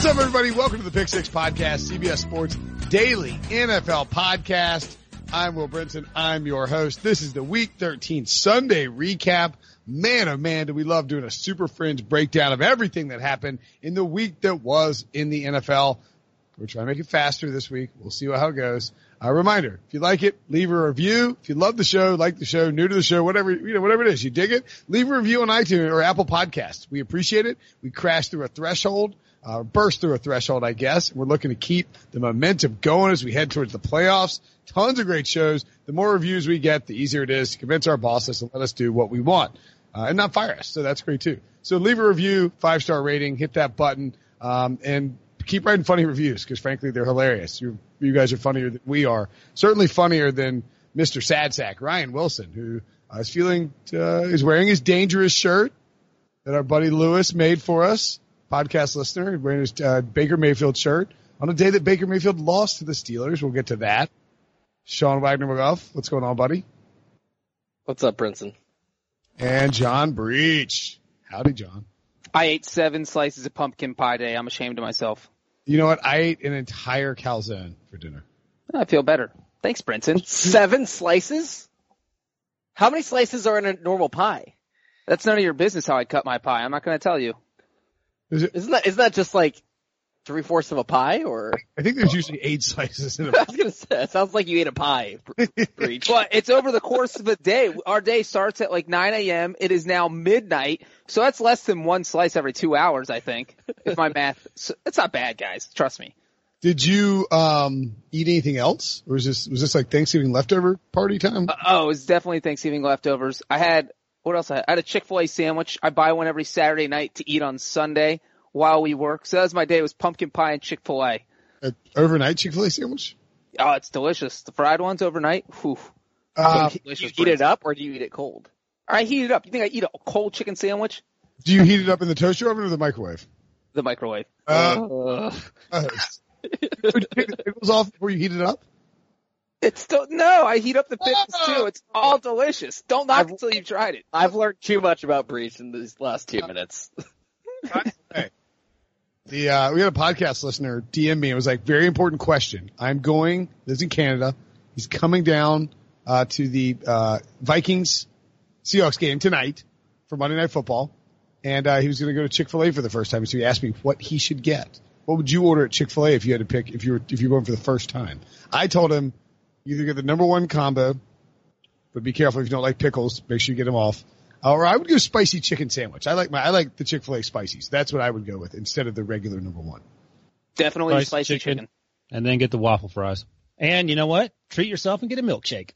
What's up, everybody? Welcome to the Pick Six Podcast, CBS Sports Daily NFL Podcast. I'm Will Brinson. I'm your host. This is the Week 13 Sunday recap. Man, oh man, do we love doing a super fringe breakdown of everything that happened in the week that was in the NFL. We're trying to make it faster this week. We'll see how it goes. A reminder, if you like it, leave a review. If you love the show, like the show, new to the show, whatever, you know, whatever it is, you dig it, leave a review on iTunes or Apple Podcasts. We appreciate it. We crashed through a threshold, uh, burst through a threshold, I guess. We're looking to keep the momentum going as we head towards the playoffs. Tons of great shows. The more reviews we get, the easier it is to convince our bosses to let us do what we want. Uh, and not fire us. So that's great too. So leave a review, five star rating, hit that button, um, and keep writing funny reviews because frankly they're hilarious. You you guys are funnier than we are. Certainly funnier than Mr. Sad Sack Ryan Wilson, who uh, is feeling uh, is wearing his dangerous shirt that our buddy Lewis made for us, podcast listener, wearing his uh, Baker Mayfield shirt on a day that Baker Mayfield lost to the Steelers. We'll get to that. Sean Wagner McGough, what's going on, buddy? What's up, Brinson? And John Breech. Howdy, John. I ate seven slices of pumpkin pie today. I'm ashamed of myself. You know what? I ate an entire calzone for dinner. I feel better. Thanks, Brinson. Seven slices? How many slices are in a normal pie? That's none of your business how I cut my pie. I'm not going to tell you. Is it, Isn't that isn't that just like three fourths of a pie? Or I think there's usually eight slices in a I was gonna say, it sounds like you ate a pie for each. But it's over the course of a day. Our day starts at like 9 a.m. It is now midnight. So that's less than one slice every two hours, I think. If my math, so it's not bad, guys. Trust me. Did you um eat anything else, or was this was this like Thanksgiving leftover party time? Uh, oh, it was definitely Thanksgiving leftovers. I had, what else I had? I had a Chick-fil-A sandwich. I buy one every Saturday night to eat on Sunday while we work. So that was my day. It was pumpkin pie and Chick-fil-A. An overnight Chick Fil A sandwich? Oh, it's delicious. The fried ones overnight. Whew. Uh, Do you Delicious. eat it up or do you eat it cold? I heat it up. You think I eat a cold chicken sandwich? do you heat it up in the toaster oven or the microwave? The microwave. Uh, Ugh. uh, would you take the pickles off before you heat it up? It's still no. I heat up the pickles too. It's all delicious. Don't knock I've- until you've tried it. I've learned too much about Breech in these last two minutes. Hey. The uh, we had a podcast listener DM me. It was like very important question. I'm going. Lives in Canada. He's coming down uh, to the uh, Vikings Seahawks game tonight for Monday Night Football, and uh, he was going to go to Chick Fil A for the first time. So he asked me what he should get. What would you order at Chick Fil A if you had to pick if you were if you're going for the first time? I told him either get the number one combo, but be careful if you don't like pickles. Make sure you get them off. Uh, or I would go spicy chicken sandwich. I like my I like the Chick Fil A spicies. That's what I would go with instead of the regular number one. Definitely Spicy spicy chicken. chicken. and then get the waffle fries. And you know what? Treat yourself and get a milkshake.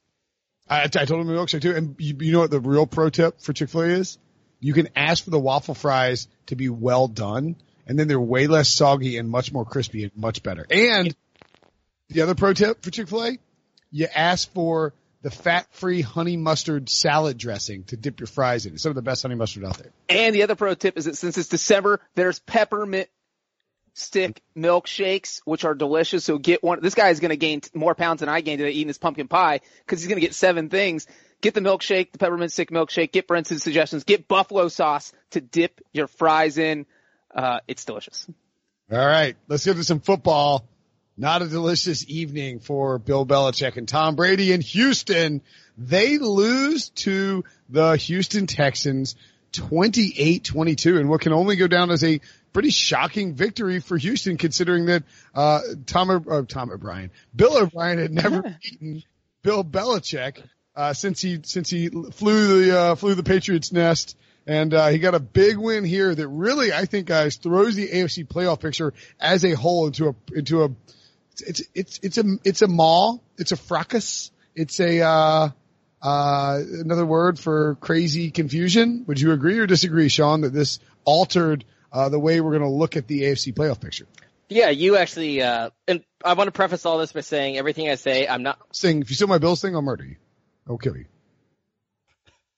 I, I told him a milkshake too. And you, you know what the real pro tip for Chick Fil A is? You can ask for the waffle fries to be well done, and then they're way less soggy and much more crispy and much better. And the other pro tip for Chick Fil A, you ask for the fat-free honey mustard salad dressing to dip your fries in. It's some of the best honey mustard out there. And the other pro tip is that since it's December, there's peppermint stick milkshakes, which are delicious. So get one. This guy is going to gain more pounds than I gained today eating this pumpkin pie because he's going to get seven things. Get the milkshake, the peppermint stick milkshake. Get Brinson's suggestions. Get buffalo sauce to dip your fries in. Uh, it's delicious. All right, let's get to some football. Not a delicious evening for Bill Belichick and Tom Brady in Houston. They lose to the Houston Texans 28-22 in what can only go down as a pretty shocking victory for Houston considering that, uh, Tom, uh, Tom O'Brien, Bill O'Brien had never beaten Bill Belichick, uh, since he, since he flew the, uh, flew the Patriots nest. And, uh, he got a big win here that really, I think, guys, throws the AFC playoff picture as a whole into a, into a, it's, it's, it's it's a, it's a maw. It's a fracas. It's a, uh, uh, another word for crazy confusion. Would you agree or disagree, Sean, that this altered, uh, the way we're going to look at the AFC playoff picture? Yeah, you actually, uh, and I want to preface all this by saying everything I say, I'm not, Saying, if you steal my bills thing, I'll murder you. I'll kill you.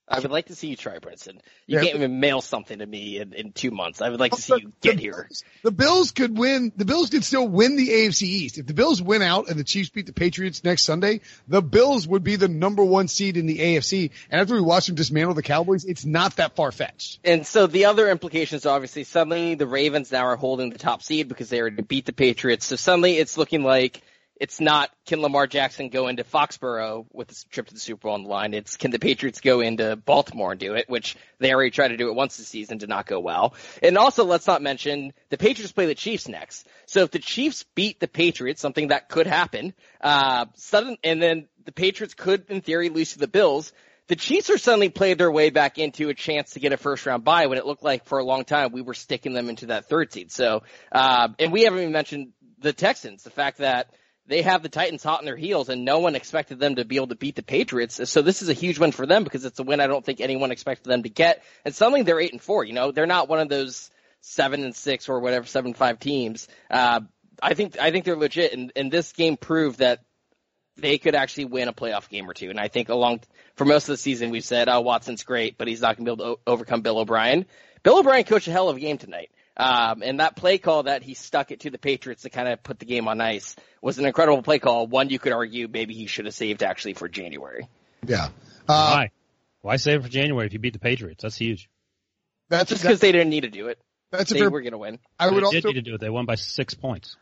I would like to see you try, Brinson. Yeah. You can't even mail something to me in, in two months. I would like to see you get here. The Bills could win. The Bills could still win the AFC East. If the Bills win out and the Chiefs beat the Patriots next Sunday, the Bills would be the number one seed in the AFC. And after we watch them dismantle the Cowboys, it's not that far fetched. And so the other implications, obviously, suddenly the Ravens now are holding the top seed because they already beat the Patriots. So suddenly it's looking like it's not can Lamar Jackson go into Foxborough with this trip to the Super Bowl on the line. It's can the Patriots go into Baltimore and do it, which they already tried to do it once this season, did not go well. And also let's not mention the Patriots play the Chiefs next. So if the Chiefs beat the Patriots, something that could happen, uh, sudden, and then the Patriots could in theory lose to the Bills, the Chiefs are suddenly played their way back into a chance to get a first round bye when it looked like for a long time we were sticking them into that third seed. So, uh, and we haven't even mentioned the Texans, the fact that they have the Titans hot on their heels and no one expected them to be able to beat the Patriots. So this is a huge win for them because it's a win I don't think anyone expected them to get. And suddenly they're eight and four, you know, they're not one of those seven and six or whatever, seven five teams. Uh, I think, I think they're legit and, and this game proved that they could actually win a playoff game or two. And I think along for most of the season we've said, oh, Watson's great, but he's not going to be able to o- overcome Bill O'Brien. Bill O'Brien coached a hell of a game tonight. Um, and that play call that he stuck it to the Patriots to kind of put the game on ice was an incredible play call. One you could argue maybe he should have saved actually for January. Yeah. Uh, Why? Why save it for January if you beat the Patriots? That's huge. that's Just because they didn't need to do it. that's a They fair, were going to win. I would they also, did need to do it. They won by six points.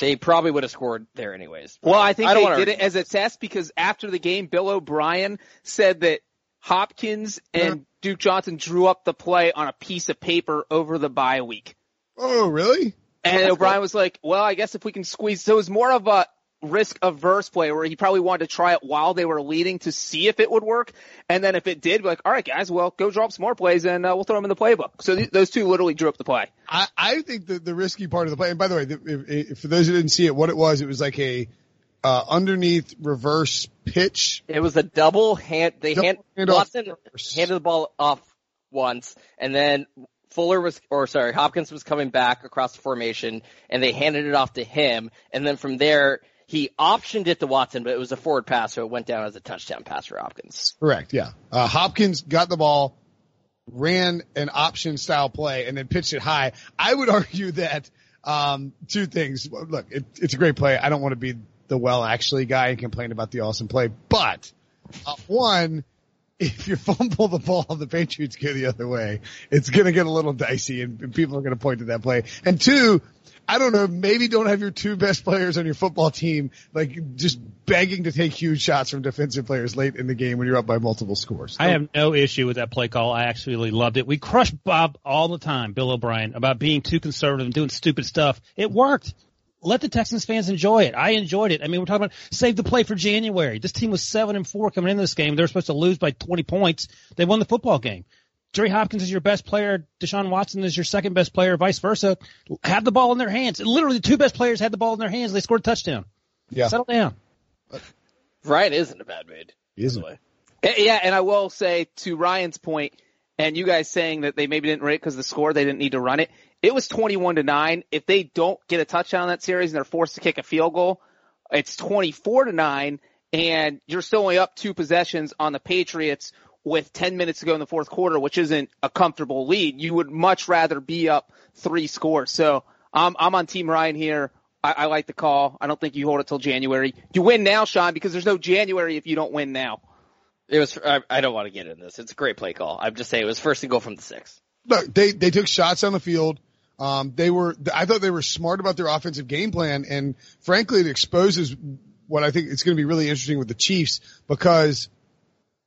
They probably would have scored there anyways. Well, I think I don't they wanna did it argue. as a test because after the game, Bill O'Brien said that Hopkins and Duke Johnson drew up the play on a piece of paper over the bye week. oh, really? And O'Brien was like, well, I guess if we can squeeze, so it was more of a risk averse play where he probably wanted to try it while they were leading to see if it would work. And then if it did, be like, all right, guys, well, go drop some more plays and uh, we'll throw them in the playbook. So th- those two literally drew up the play. I, I think the, the risky part of the play, and by the way, the, if, if, for those who didn't see it, what it was, it was like a, uh, underneath reverse pitch. It was a double hand. They Double hand handoff Watson handed the ball off once, and then Fuller was, or sorry, Hopkins was coming back across the formation, and they handed it off to him, and then from there he optioned it to Watson, but it was a forward pass, so it went down as a touchdown pass for Hopkins. Correct. Yeah. Uh, Hopkins got the ball, ran an option style play, and then pitched it high. I would argue that um, two things. Look, it, it's a great play. I don't want to be the well actually guy and complain about the awesome play, but uh, one, if you fumble the ball, the Patriots go the other way. It's going to get a little dicey, and, and people are going to point to that play. And two. I don't know, maybe don't have your two best players on your football team, like just begging to take huge shots from defensive players late in the game when you're up by multiple scores. I have no issue with that play call. I actually loved it. We crushed Bob all the time, Bill O'Brien, about being too conservative and doing stupid stuff. It worked. Let the Texans fans enjoy it. I enjoyed it. I mean, we're talking about save the play for January. This team was seven and four coming into this game. They were supposed to lose by 20 points. They won the football game. Jerry Hopkins is your best player. Deshaun Watson is your second best player, vice versa. Have the ball in their hands. Literally, the two best players had the ball in their hands. They scored a touchdown. Yeah. Settle down. Ryan isn't a bad mood. Isn't. by the way. Eh, Yeah, and I will say to Ryan's point, and you guys saying that they maybe didn't rate because the score, they didn't need to run it. It was 21 to 9. If they don't get a touchdown in that series and they're forced to kick a field goal, it's 24 to 9, and you're still only up two possessions on the Patriots with 10 minutes to go in the fourth quarter, which isn't a comfortable lead. You would much rather be up three scores. So I'm, I'm on Team Ryan here. I, I like the call. I don't think you hold it till January. You win now, Sean, because there's no January if you don't win now. It was. I, I don't want to get into this. It's a great play call. I'm just saying it was first and goal from the six. Look, they, they took shots on the field. Um, they were, I thought they were smart about their offensive game plan. And frankly, it exposes what I think it's going to be really interesting with the Chiefs because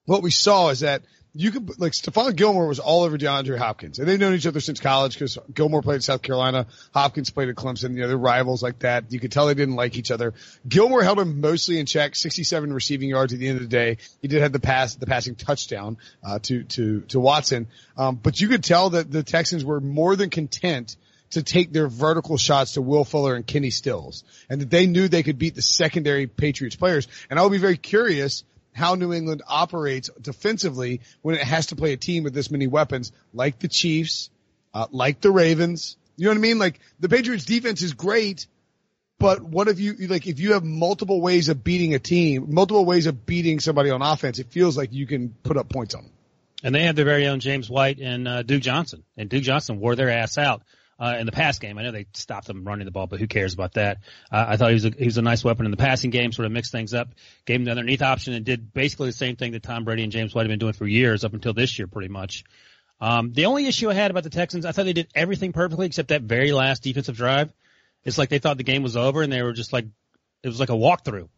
what we saw is that you could, like Stephon Gilmore was all over DeAndre Hopkins and they've known each other since college because Gilmore played at South Carolina. Hopkins played at Clemson. You know, they're rivals like that. You could tell they didn't like each other. Gilmore held him mostly in check, 67 receiving yards at the end of the day. He did have the pass, the passing touchdown, uh, to, to, to Watson. Um, but you could tell that the Texans were more than content to take their vertical shots to Will Fuller and Kenny Stills and that they knew they could beat the secondary Patriots players. And I'll be very curious how New England operates defensively when it has to play a team with this many weapons like the Chiefs, uh, like the Ravens. You know what I mean? Like the Patriots defense is great, But what if you like if you have multiple ways of beating a team, multiple ways of beating somebody on offense, it feels like you can put up points on them. And they have their very own James White and uh, Duke Johnson, and Duke Johnson wore their ass out uh, in the pass game. I know they stopped them running the ball, but who cares about that? Uh, I thought he was a, he was a nice weapon in the passing game, sort of mixed things up, gave him the underneath option, and did basically the same thing that Tom Brady and James White have been doing for years up until this year, pretty much. Um, the only issue I had about the Texans, I thought they did everything perfectly except that very last defensive drive. It's like they thought the game was over and they were just like, it was like a walkthrough.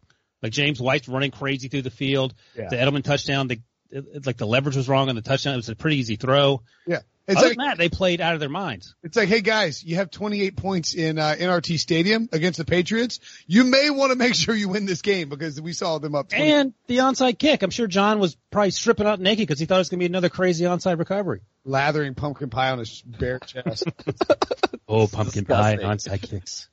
Like James White's running crazy through the field. Yeah. The Edelman touchdown, they, it, like the leverage was wrong on the touchdown. It was a pretty easy throw. Yeah. It's Other like, than that, they played out of their minds. it's like, hey guys, you have 28 points in, uh, NRG Stadium against the Patriots. You may want to make sure you win this game because we saw them up 20. And the onside kick. I'm sure John was probably stripping out naked because he thought it was going to be another crazy onside recovery. lathering pumpkin pie on his bare chest. Oh, pumpkin pie and onside kicks.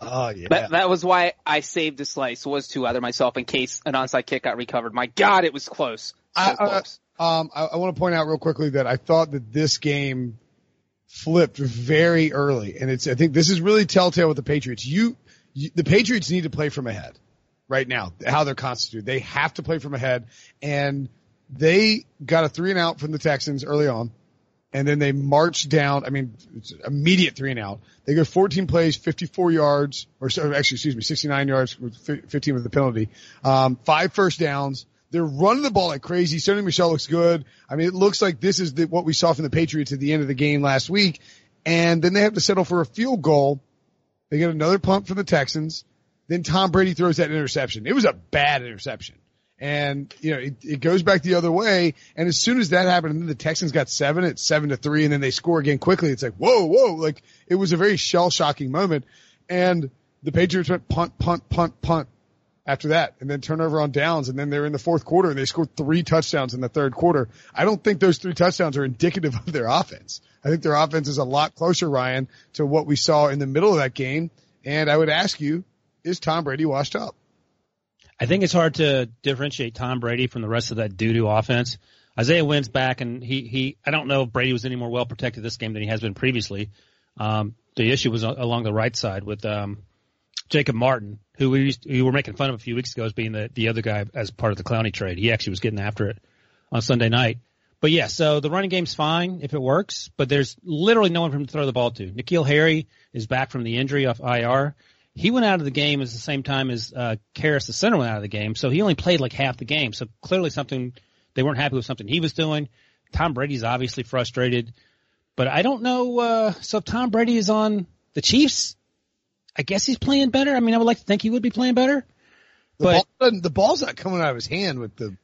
oh yeah. That, that was why I saved a slice was to either myself in case an onside kick got recovered. My God, it was close. So I- I- close. Um, I, I want to point out real quickly that I thought that this game flipped very early, and it's I think this is really telltale with the Patriots. You, you the Patriots need to play from ahead right now. How they're constituted, they have to play from ahead, and they got a three and out from the Texans early on, and then they marched down. I mean, it's immediate three and out. They go 14 plays, 54 yards, or actually, excuse me, 69 yards with 15 with the penalty. Um, five first downs. They're running the ball like crazy. Sony Michel looks good. I mean, it looks like this is the, what we saw from the Patriots at the end of the game last week. And then they have to settle for a field goal. They get another punt from the Texans. Then Tom Brady throws that interception. It was a bad interception. And, you know, it, it goes back the other way. And as soon as that happened, and then the Texans got seven, it's seven to three, and then they score again quickly. It's like, whoa, whoa. Like, it was a very shell shocking moment. And the Patriots went punt, punt, punt, punt after that, and then turnover on downs, and then they're in the fourth quarter, and they scored three touchdowns in the third quarter. I don't think those three touchdowns are indicative of their offense. I think their offense is a lot closer, Ryan, to what we saw in the middle of that game. And I would ask you, is Tom Brady washed up? I think it's hard to differentiate Tom Brady from the rest of that doo-doo offense. Isaiah Wynn's back, and he, he, I don't know if Brady was any more well protected this game than he has been previously. Um, the issue was along the right side with, um, Jacob Martin, who we used, we were making fun of a few weeks ago as being the, the other guy as part of the Clowney trade. He actually was getting after it on Sunday night. But yeah, so the running game's fine if it works, but there's literally no one for him to throw the ball to. N'Keal Harry is back from the injury off IR. He went out of the game at the same time as uh, Karras, the center, went out of the game, so he only played like half the game. So clearly something they weren't happy with something he was doing. Tom Brady's obviously frustrated, but I don't know. Uh, so if Tom Brady is on the Chiefs, I guess he's playing better. I mean, I would like to think he would be playing better. The, But- ball the ball's not coming out of his hand with the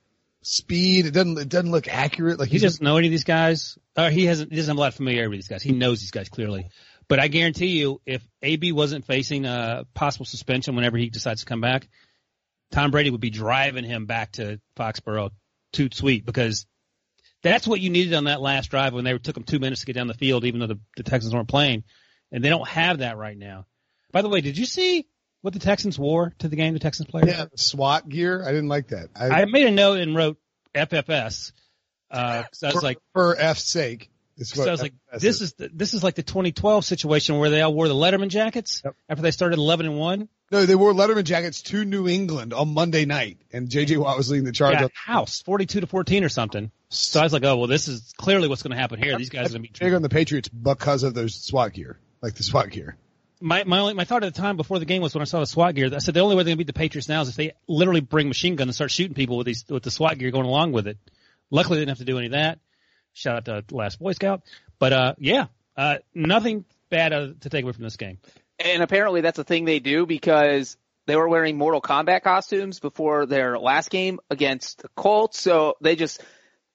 speed. It doesn't, it doesn't look accurate. Like He doesn't know any of these guys. Uh, he hasn't. He doesn't have a lot of familiarity with these guys. He knows these guys clearly. But I guarantee you, if AB wasn't facing a possible suspension whenever he decides to come back, Tom Brady would be driving him back to Foxborough toot sweet because that's what you needed on that last drive when they took them two minutes to get down the field, even though the, the Texans weren't playing, and they don't have that right now. By the way, did you see what the Texans wore to the game? The Texans players. yeah, SWAT gear. I didn't like that. I I made a note and wrote FFS. Uh, 'cause I was for, like, for F's sake. So I was like, FS this is the, this is like the 2012 situation where they all wore the Letterman jackets Yep. after they started 11 and one. No, they wore Letterman jackets to New England on Monday night, and J.J. Watt was leading the charge. Yeah, up. house 42 to 14 or something. So I was like, oh well, this is clearly what's going to happen here. These guys are going to be. big on the Patriots because of those SWAT gear, like the SWAT gear. My my only my thought at the time before the game was when I saw the SWAT gear. I said the only way they're going to beat the Patriots now is if they literally bring machine guns and start shooting people with these with the SWAT gear going along with it. Luckily, they didn't have to do any of that. Shout out to Last Boy Scout. But uh, yeah, uh, nothing bad uh, to take away from this game. And apparently that's a thing they do because they were wearing Mortal Kombat costumes before their last game against the Colts. So they just,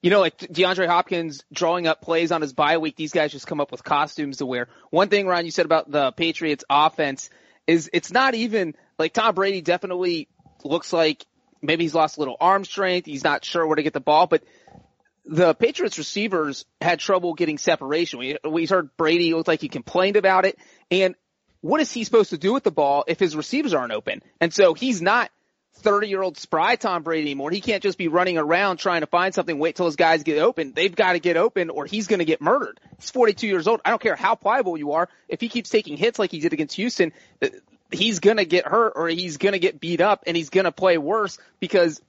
you know, like DeAndre Hopkins drawing up plays on his bye week. These guys just come up with costumes to wear. One thing, Ron, you said about the Patriots offense is it's not even like Tom Brady definitely looks like maybe he's lost a little arm strength. He's not sure where to get the ball, but the Patriots receivers had trouble getting separation. We, we heard Brady looked like he complained about it. And what is he supposed to do with the ball if his receivers aren't open? And so he's not 30 year old spry Tom Brady anymore. He can't just be running around trying to find something, wait till his guys get open. They've got to get open or he's going to get murdered. He's 42 years old. I don't care how pliable you are. If he keeps taking hits like he did against Houston, he's gonna get hurt or he's gonna get beat up and he's gonna play worse because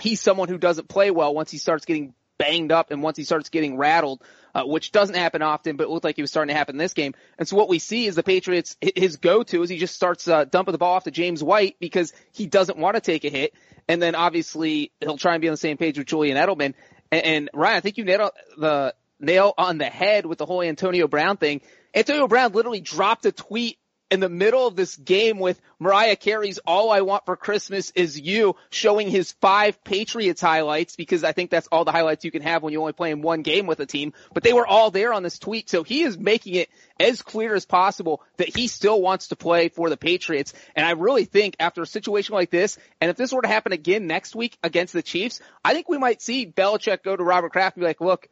he's someone who doesn't play well once he starts getting banged up and once he starts getting rattled, uh, which doesn't happen often, but it looked like it was starting to happen in this game. And so what we see is the Patriots, his go-to is he just starts uh, dumping the ball off to James White because he doesn't want to take a hit. And then obviously he'll try and be on the same page with Julian Edelman. And, and Ryan, I think you nailed the nail on the head with the whole Antonio Brown thing. Antonio Brown literally dropped a tweet in the middle of this game with Mariah Carey's All I Want for Christmas is You showing his five Patriots highlights because I think that's all the highlights you can have when you only play in one game with a team. But they were all there on this tweet. So he is making it as clear as possible that he still wants to play for the Patriots. And I really think after a situation like this, and if this were to happen again next week against the Chiefs, I think we might see Belichick go to Robert Kraft and be like, look,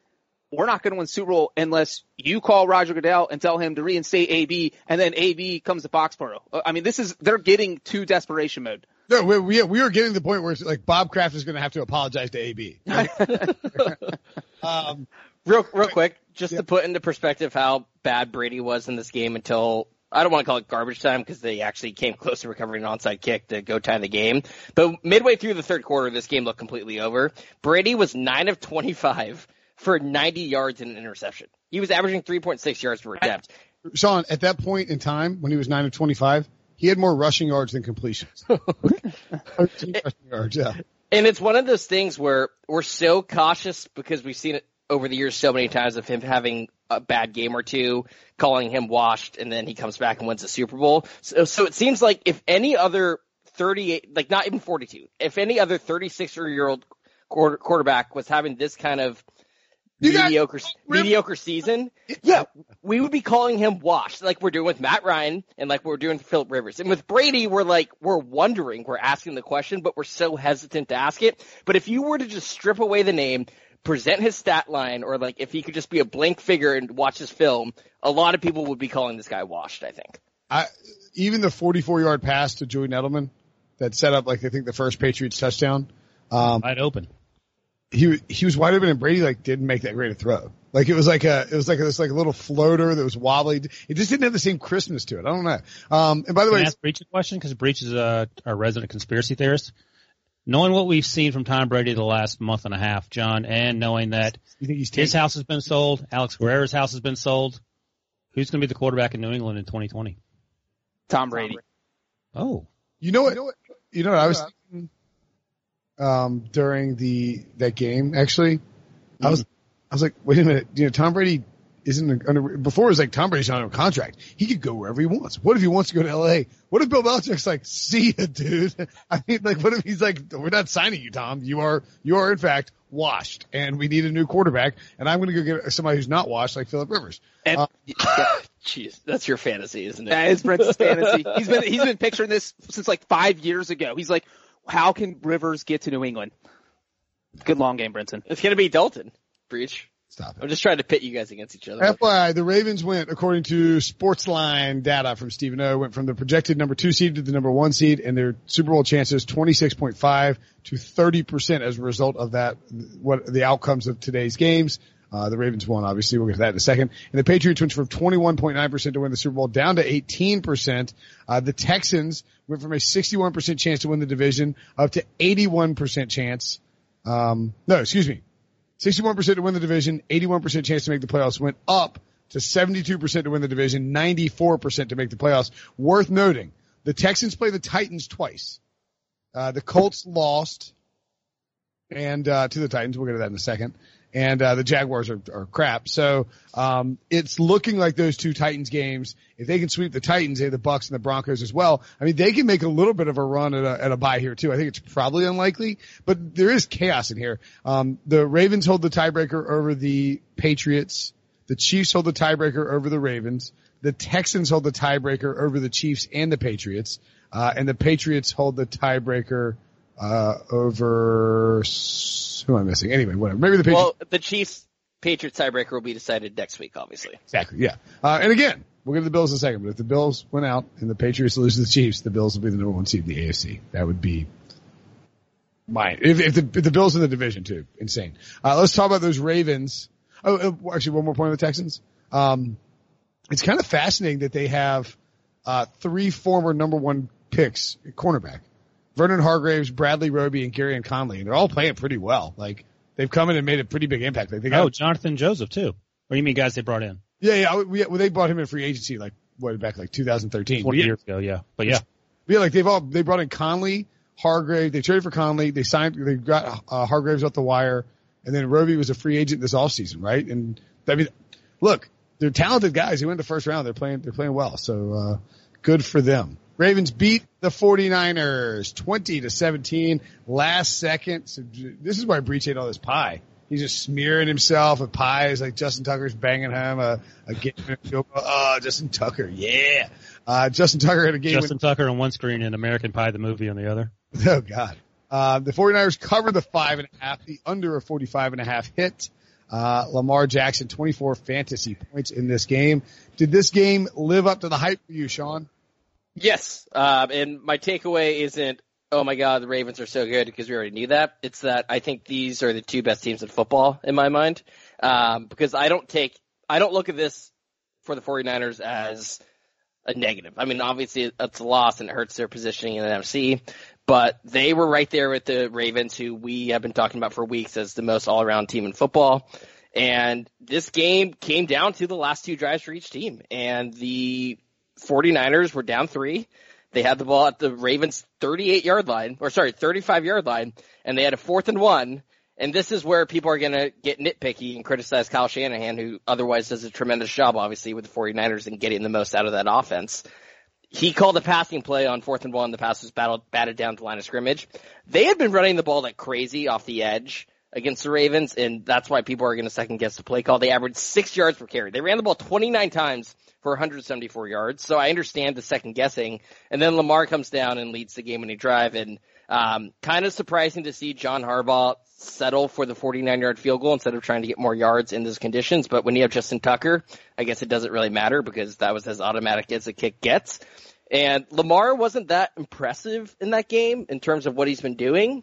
we're not going to win Super Bowl unless you call Roger Goodell and tell him to reinstate AB, and then AB comes to Foxborough. I mean, this is they're getting to desperation mode. No, we we, we are getting to the point where like Bob Kraft is going to have to apologize to AB. um, real real quick, just yeah. to put into perspective how bad Brady was in this game until I don't want to call it garbage time because they actually came close to recovering an onside kick to go tie the game. But midway through the third quarter, this game looked completely over. Brady was nine of twenty-five for 90 yards and an interception. He was averaging 3.6 yards per attempt. Sean, at that point in time, when he was 9 of 25, he had more rushing yards than completions. rushing yards, yeah. And it's one of those things where we're so cautious because we've seen it over the years so many times of him having a bad game or two, calling him washed, and then he comes back and wins the Super Bowl. So, so it seems like if any other 38, like not even 42, if any other 36 year old quarterback was having this kind of you mediocre got, mediocre season, yeah, we would be calling him washed, like we're doing with Matt Ryan and like we're doing with Philip Rivers. And with Brady, we're like we're wondering, we're asking the question, but we're so hesitant to ask it. But if you were to just strip away the name, present his stat line, or like if he could just be a blank figure and watch his film, a lot of people would be calling this guy washed. I think. I even the 44 yard pass to Julian Edelman that set up like I think the first Patriots touchdown. Um, wide open he he was wide open and Brady like didn't make that great a throw. Like it was like a it was like a, this like a little floater that was wobbly. It just didn't have the same crispness to it. I don't know. Um, and by the Can way, I ask Breech a question because Breech is a, a resident conspiracy theorist. Knowing what we've seen from Tom Brady the last month and a half, John, and knowing that his house has been sold, Alex Guerrero's house has been sold, who's going to be the quarterback in New England in 2020? Tom Brady. Oh, you know what? You know what I was um, during the that game. Actually, mm-hmm. I was I was like, wait a minute, you know, Tom Brady isn't under before it was like Tom Brady's not on a contract. He could go wherever he wants. What if he wants to go to LA? What if Bill Belichick's like, see ya, dude? I mean, like, what if he's like, we're not signing you, Tom. You are, you are in fact washed and we need a new quarterback and I'm going to go get somebody who's not washed like Philip Rivers. And, uh, jeez, that's your fantasy, isn't it? That is Brent's fantasy. He's been, he's been picturing this since like five years ago. He's like, how can Rivers get to New England? Good long game, Brinson. It's going to be Dalton. Breech. Stop it. I'm just trying to pit you guys against each other. FYI, the Ravens went, according to Sportsline data from Stephen O, went from the projected number two seed to the number one seed, and their Super Bowl chances 26.5 to 30% as a result of that, what the outcomes of today's games. Uh, the Ravens won, obviously. We'll get to that in a second. And the Patriots went from 21.9% to win the Super Bowl down to 18%. Uh, the Texans went from a 61% chance to win the division up to 81% chance. Um, no, excuse me. 61% to win the division, 81% chance to make the playoffs went up to 72% to win the division, 94% to make the playoffs. Worth noting, the Texans play the Titans twice. Uh, the Colts lost and, uh, to the Titans. We'll get to that in a second and uh, the Jaguars are, are crap. So um, it's looking like those two Titans games. If they can sweep the Titans, they have the Bucks and the Broncos as well. I mean, they can make a little bit of a run at a, at a here too. I think it's probably unlikely, but there is chaos in here. Um, the Ravens hold the tiebreaker over the Patriots. The Chiefs hold the tiebreaker over the Ravens. The Texans hold the tiebreaker over the Chiefs and the Patriots. Uh, and the Patriots hold the tiebreaker uh, over who am I missing? Anyway, whatever. Maybe the Patriots. Well, the Chiefs Patriots tiebreaker will be decided next week, obviously. Exactly. Yeah. Uh, and again, we'll get to the Bills in a second, but if the Bills went out and the Patriots lose to the Chiefs, the Bills will be the number one seed in the AFC. That would be mine. If, if, the, if the Bills in the division too, insane. Uh, let's talk about those Ravens. Oh, uh, actually, one more point on the Texans. Um, it's kind of fascinating that they have uh, three former number one picks cornerback. Vernon Hargreaves, Bradley Roby, and Gareon Conley, and they're all playing pretty well. Like they've come in and made a pretty big impact. Like, they got, Oh, Jonathan Joseph too. Or you mean guys they brought in yeah, yeah. We, well, they brought him in free agency like what back like 2013. 20 yeah, years ago? Yeah, but yeah, yeah, like they've all they brought in Conley, Hargrave. They traded for Conley. They signed. They got uh, Hargreaves off the wire, and then Roby was a free agent this offseason, right? And I mean, look, they're talented guys. They went the first round. They're playing. They're playing well. So uh, good for them. Ravens beat the 49ers 20 to 17 last second. So this is why Breech ate all this pie. He's just smearing himself with pies like Justin Tucker's banging him a, a game. Oh, Justin Tucker. Yeah. Uh, Justin Tucker had a game. Justin Tucker on one screen and American Pie the movie on the other. Oh God. Uh, the 49ers covered the five and a half, the under a 45 and a half hit. Uh, Lamar Jackson, 24 fantasy points in this game. Did this game live up to the hype for you, Sean? Yes, um, and my takeaway isn't, oh my god, the Ravens are so good because we already knew that. It's that I think these are the two best teams in football in my mind. Um, because I don't take, I don't look at this for the 49ers as a negative. I mean, obviously it's a loss and it hurts their positioning in the NFC, but they were right there with the Ravens who we have been talking about for weeks as the most all around team in football. And this game came down to the last two drives for each team and the 49ers were down three. They had the ball at the Ravens 38 yard line, or sorry, 35 yard line, and they had a fourth and one. And this is where people are going to get nitpicky and criticize Kyle Shanahan, who otherwise does a tremendous job, obviously, with the 49ers and getting the most out of that offense. He called a passing play on fourth and one. The pass was battled, batted down to the line of scrimmage. They had been running the ball like crazy off the edge against the Ravens, and that's why people are going to second guess the play call. They averaged six yards per carry. They ran the ball 29 times for 174 yards. So I understand the second guessing. And then Lamar comes down and leads the game winning drive. And um, kind of surprising to see John Harbaugh settle for the 49 yard field goal instead of trying to get more yards in those conditions. But when you have Justin Tucker, I guess it doesn't really matter because that was as automatic as a kick gets. And Lamar wasn't that impressive in that game in terms of what he's been doing.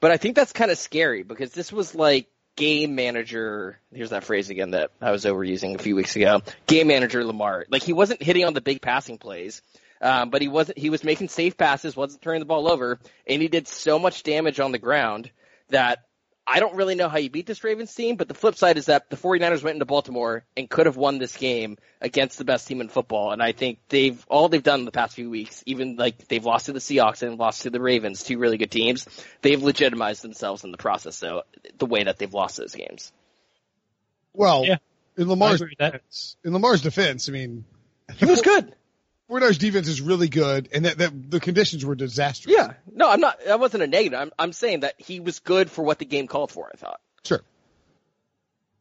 But I think that's kind of scary because this was like game manager. Here's that phrase again that I was overusing a few weeks ago. Game manager Lamar. Like he wasn't hitting on the big passing plays, um, but he wasn't. He was making safe passes, wasn't turning the ball over, and he did so much damage on the ground that I don't really know how you beat this Ravens team, but the flip side is that the 49ers went into Baltimore and could have won this game against the best team in football. And I think they've, all they've done in the past few weeks, even like they've lost to the Seahawks and lost to the Ravens, two really good teams, they've legitimized themselves in the process. So the way that they've lost those games. Well, Yeah. in Lamar's I agree with that. defense, in Lamar's defense, I mean, He was good. 49ers defense is really good, and that, that the conditions were disastrous. Yeah. No, I'm not, that wasn't a negative. I'm, I'm saying that he was good for what the game called for, I thought. Sure.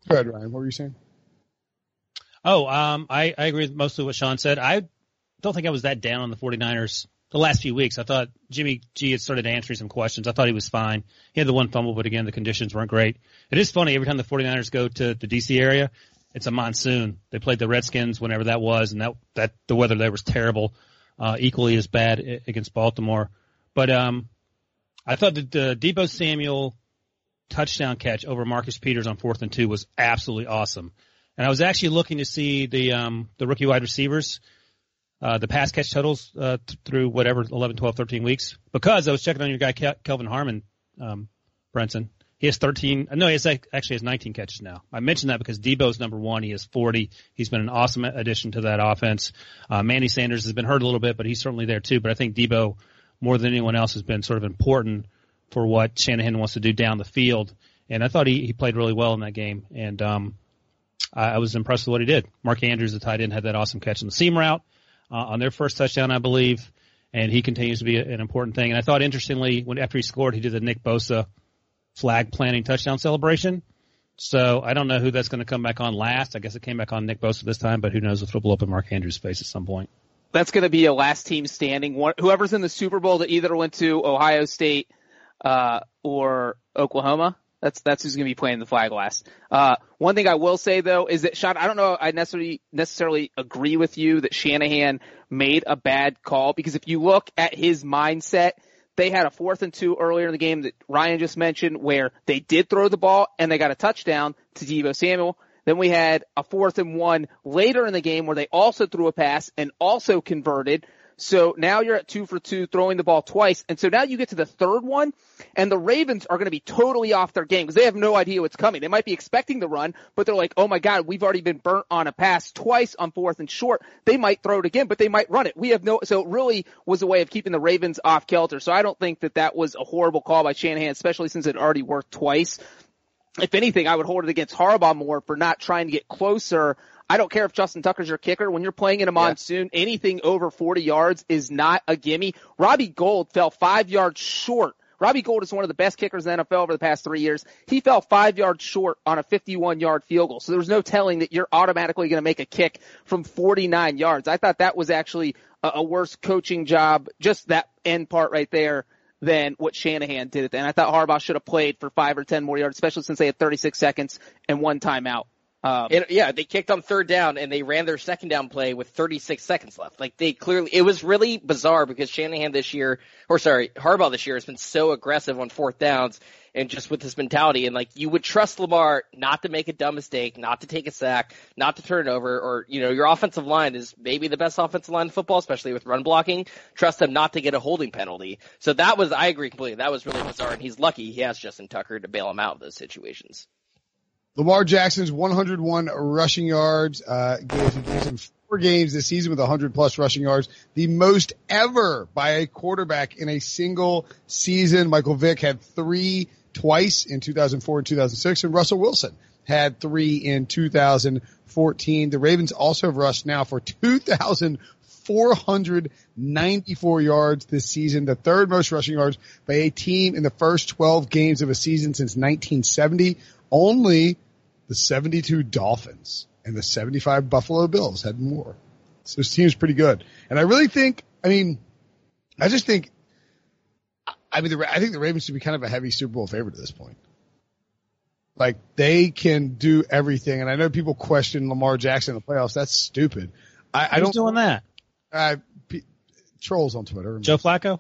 Go ahead, Ryan. What were you saying? Oh, um, I, I agree with mostly what Sean said. I don't think I was that down on the 49ers the last few weeks. I thought Jimmy G had started answering some questions. I thought he was fine. He had the one fumble, but again, the conditions weren't great. It is funny every time the 49ers go to the DC area, it's a monsoon. They played the Redskins whenever that was, and that, that, the weather there was terrible, uh, equally as bad against Baltimore. But, um, I thought that the Deebo Samuel touchdown catch over Marcus Peters on fourth and two was absolutely awesome. And I was actually looking to see the um, the rookie wide receivers, uh, the pass catch totals uh, th- through whatever 11, 12, 13 weeks because I was checking on your guy Kel- Kelvin Harmon, um, Brenton. He has 13. No, he has actually has 19 catches now. I mentioned that because Deebo's number one. He has 40. He's been an awesome addition to that offense. Uh, Manny Sanders has been hurt a little bit, but he's certainly there too. But I think Deebo, more than anyone else, has been sort of important for what Shanahan wants to do down the field. And I thought he, he played really well in that game. And um, I, I was impressed with what he did. Mark Andrews, the tight end, had that awesome catch in the seam route uh, on their first touchdown, I believe. And he continues to be an important thing. And I thought, interestingly, when after he scored, he did the Nick Bosa flag planting touchdown celebration. So I don't know who that's going to come back on last. I guess it came back on Nick Bosa this time, but who knows if it'll blow up in Mark Andrews' face at some point. That's going to be a last team standing. Whoever's in the Super Bowl that either went to Ohio State uh, or Oklahoma. That's that's who's going to be playing the flag last. Uh, one thing I will say though is that Sean, I don't know, I necessarily necessarily agree with you that Shanahan made a bad call because if you look at his mindset, they had a fourth and two earlier in the game that Ryan just mentioned where they did throw the ball and they got a touchdown to Deebo Samuel. Then we had a fourth and one later in the game where they also threw a pass and also converted. So now you're at two for two, throwing the ball twice. And so now you get to the third one, and the Ravens are going to be totally off their game because they have no idea what's coming. They might be expecting the run, but they're like, oh my God, we've already been burnt on a pass twice on fourth and short. They might throw it again, but they might run it. We have no, so it really was a way of keeping the Ravens off kilter. So I don't think that that was a horrible call by Shanahan, especially since it already worked twice if anything, I would hold it against Harbaugh more for not trying to get closer. I don't care if Justin Tucker's your kicker. When you're playing in a monsoon, yeah. anything over 40 yards is not a gimme. Robbie Gould fell five yards short. Robbie Gould is one of the best kickers in the NFL over the past three years. He fell five yards short on a 51 yard field goal. So there was no telling that you're automatically going to make a kick from 49 yards. I thought that was actually a, a worse coaching job, just that end part right there than what Shanahan did at the end. I thought Harbaugh should have played for five or ten more yards, especially since they had 36 seconds and one timeout. Um, it, yeah, they kicked on third down and they ran their second down play with 36 seconds left. Like they clearly, it was really bizarre because Shanahan this year, or sorry, Harbaugh this year has been so aggressive on fourth downs and just with this mentality. And like you would trust Lamar not to make a dumb mistake, not to take a sack, not to turn over, or you know your offensive line is maybe the best offensive line in football, especially with run blocking. Trust him not to get a holding penalty. So that was, I agree completely. That was really bizarre, and he's lucky he has Justin Tucker to bail him out of those situations. Lamar Jackson's 101 rushing yards, uh, gave, gives him four games this season with 100 plus rushing yards, the most ever by a quarterback in a single season. Michael Vick had three twice in 2004 and 2006, and Russell Wilson had three in 2014. The Ravens also have rushed now for 2,494 yards this season, the third most rushing yards by a team in the first 12 games of a season since 1970. Only the 72 Dolphins and the 75 Buffalo Bills had more. So this team's pretty good. And I really think, I mean, I just think, I mean, the, I think the Ravens should be kind of a heavy Super Bowl favorite at this point. Like they can do everything. And I know people question Lamar Jackson in the playoffs. That's stupid. I, I don't doing that. Uh, p- trolls on Twitter. Joe Flacco?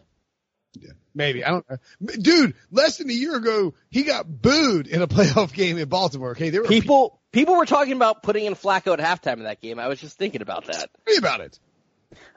Yeah, maybe. I don't uh, Dude, less than a year ago, he got booed in a playoff game in Baltimore. Okay. There were people, people were talking about putting in Flacco at halftime in that game. I was just thinking about that. Me about it.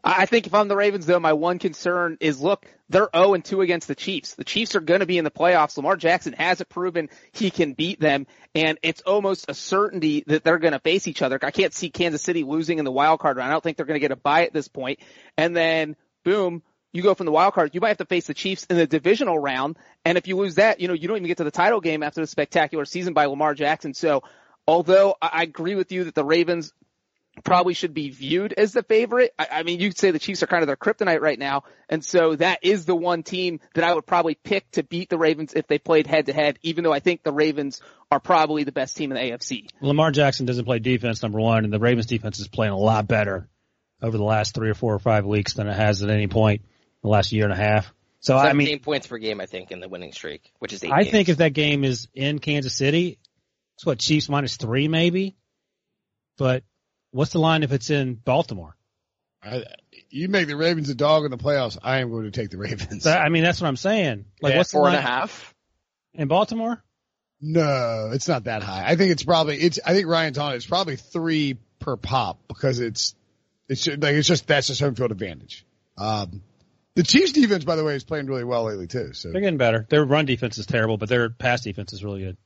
I think if I'm the Ravens though, my one concern is look, they're 0 and 2 against the Chiefs. The Chiefs are going to be in the playoffs. Lamar Jackson hasn't proven he can beat them and it's almost a certainty that they're going to face each other. I can't see Kansas City losing in the wild card round. I don't think they're going to get a bye at this point. And then boom, you go from the wild card, you might have to face the Chiefs in the divisional round. And if you lose that, you know, you don't even get to the title game after the spectacular season by Lamar Jackson. So although I agree with you that the Ravens probably should be viewed as the favorite. I, I mean, you could say the Chiefs are kind of their kryptonite right now. And so that is the one team that I would probably pick to beat the Ravens if they played head to head, even though I think the Ravens are probably the best team in the AFC. Lamar Jackson doesn't play defense, number one, and the Ravens defense is playing a lot better over the last three or four or five weeks than it has at any point the last year and a half. So I mean, points per game, I think, in the winning streak, which is eight. I games. think if that game is in Kansas City, it's what Chiefs minus three maybe. But what's the line if it's in Baltimore? I, you make the Ravens a dog in the playoffs. I am going to take the Ravens. I mean, that's what I'm saying. Like, yeah, what's four the and a half in Baltimore? No, it's not that high. I think it's probably it's. I think Ryan telling it's probably three per pop because it's it's like it's just that's just home field advantage. Um, the Chiefs defense, by the way, is playing really well lately too. So they're getting better. Their run defense is terrible, but their pass defense is really good.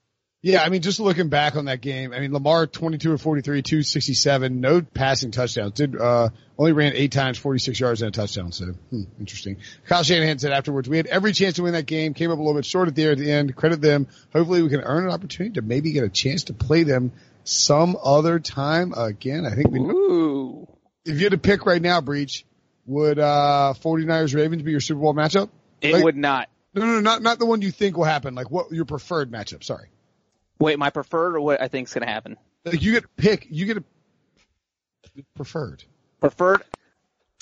Yeah, I mean, just looking back on that game, I mean, Lamar 22 or 43, 267, no passing touchdowns. Did, uh, only ran eight times, 46 yards and a touchdown. So, hmm, interesting. Kyle Shanahan said afterwards, we had every chance to win that game, came up a little bit short at the, at the end. Credit them. Hopefully we can earn an opportunity to maybe get a chance to play them some other time again. I think we, Ooh. if you had to pick right now, Breech, would, uh, 49ers Ravens be your Super Bowl matchup? It Like- would not. No, no, no, not, not the one you think will happen. Like what your preferred matchup. Sorry. Wait, my preferred or what I think is going to happen? Like you get to pick, you get a preferred. Preferred.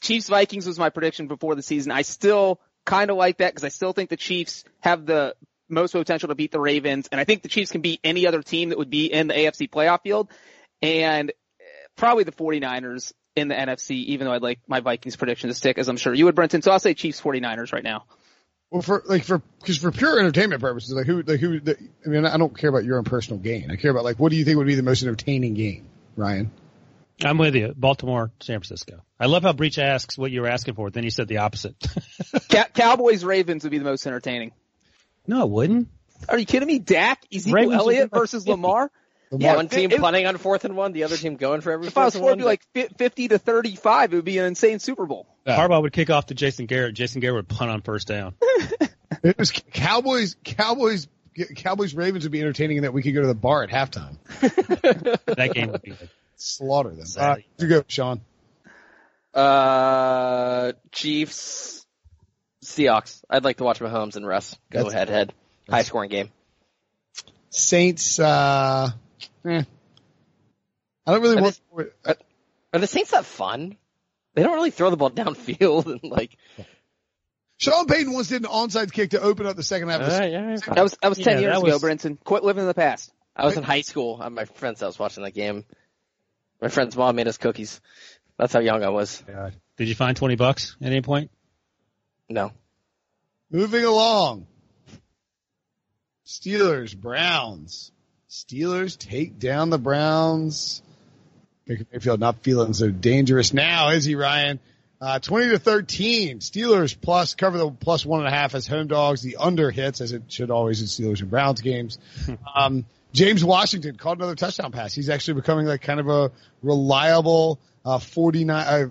Chiefs Vikings was my prediction before the season. I still kind of like that because I still think the Chiefs have the most potential to beat the Ravens, and I think the Chiefs can beat any other team that would be in the AFC playoff field, and probably the 49ers in the NFC, even though I'd like my Vikings prediction to stick, as I'm sure you would, Brenton. So I'll say Chiefs 49ers right now. Well, for like for because for pure entertainment purposes, like who like who the, I mean, I don't care about your own personal gain. I care about like what do you think would be the most entertaining game, Ryan? I'm with you. Baltimore, San Francisco. I love how Breech asks what you were asking for. Then he said the opposite. Cow- Cowboys Ravens would be the most entertaining. no, it wouldn't. Are you kidding me? Dak, Ezekiel Ravens Elliott versus 50. Lamar. Lamar- one team it- punting on fourth and one, the other team going for every If I was fourth and four, it'd be like fifty to thirty-five. It would be an insane Super Bowl. Yeah. Harbaugh would kick off to Jason Garrett. Jason Garrett would punt on first down. It was Cowboys, Cowboys, Cowboys, Ravens would be entertaining in that we could go to the bar at halftime, That game would be like, slaughter them. Uh, you go, Sean. Uh, Chiefs, Seahawks. I'd like to watch Mahomes and Russ go That's- head to head. High scoring game. Saints. uh eh. I don't really Are want. Are the Saints that fun? They don't really throw the ball downfield and like. Sean Payton once did an onside kick to open up the second half. of the Uh, yeah, That was that was ten Yeah, years that ago, was- Brenton. Quit living in the past. I was in high school at my friend's house watching that game. My friend's mom made us cookies. That's how young I was. did you find 20 bucks at any point? No. Moving along. Steelers, Browns. Steelers take down the Browns. Baker Mayfield not feeling so dangerous now, is he, Ryan? Uh, 20 to 13. Steelers plus, cover the plus one and a half as home dogs. The under hits as it should always in Steelers and Browns games. um, James Washington caught another touchdown pass. He's actually becoming like kind of a reliable, uh, 49, uh,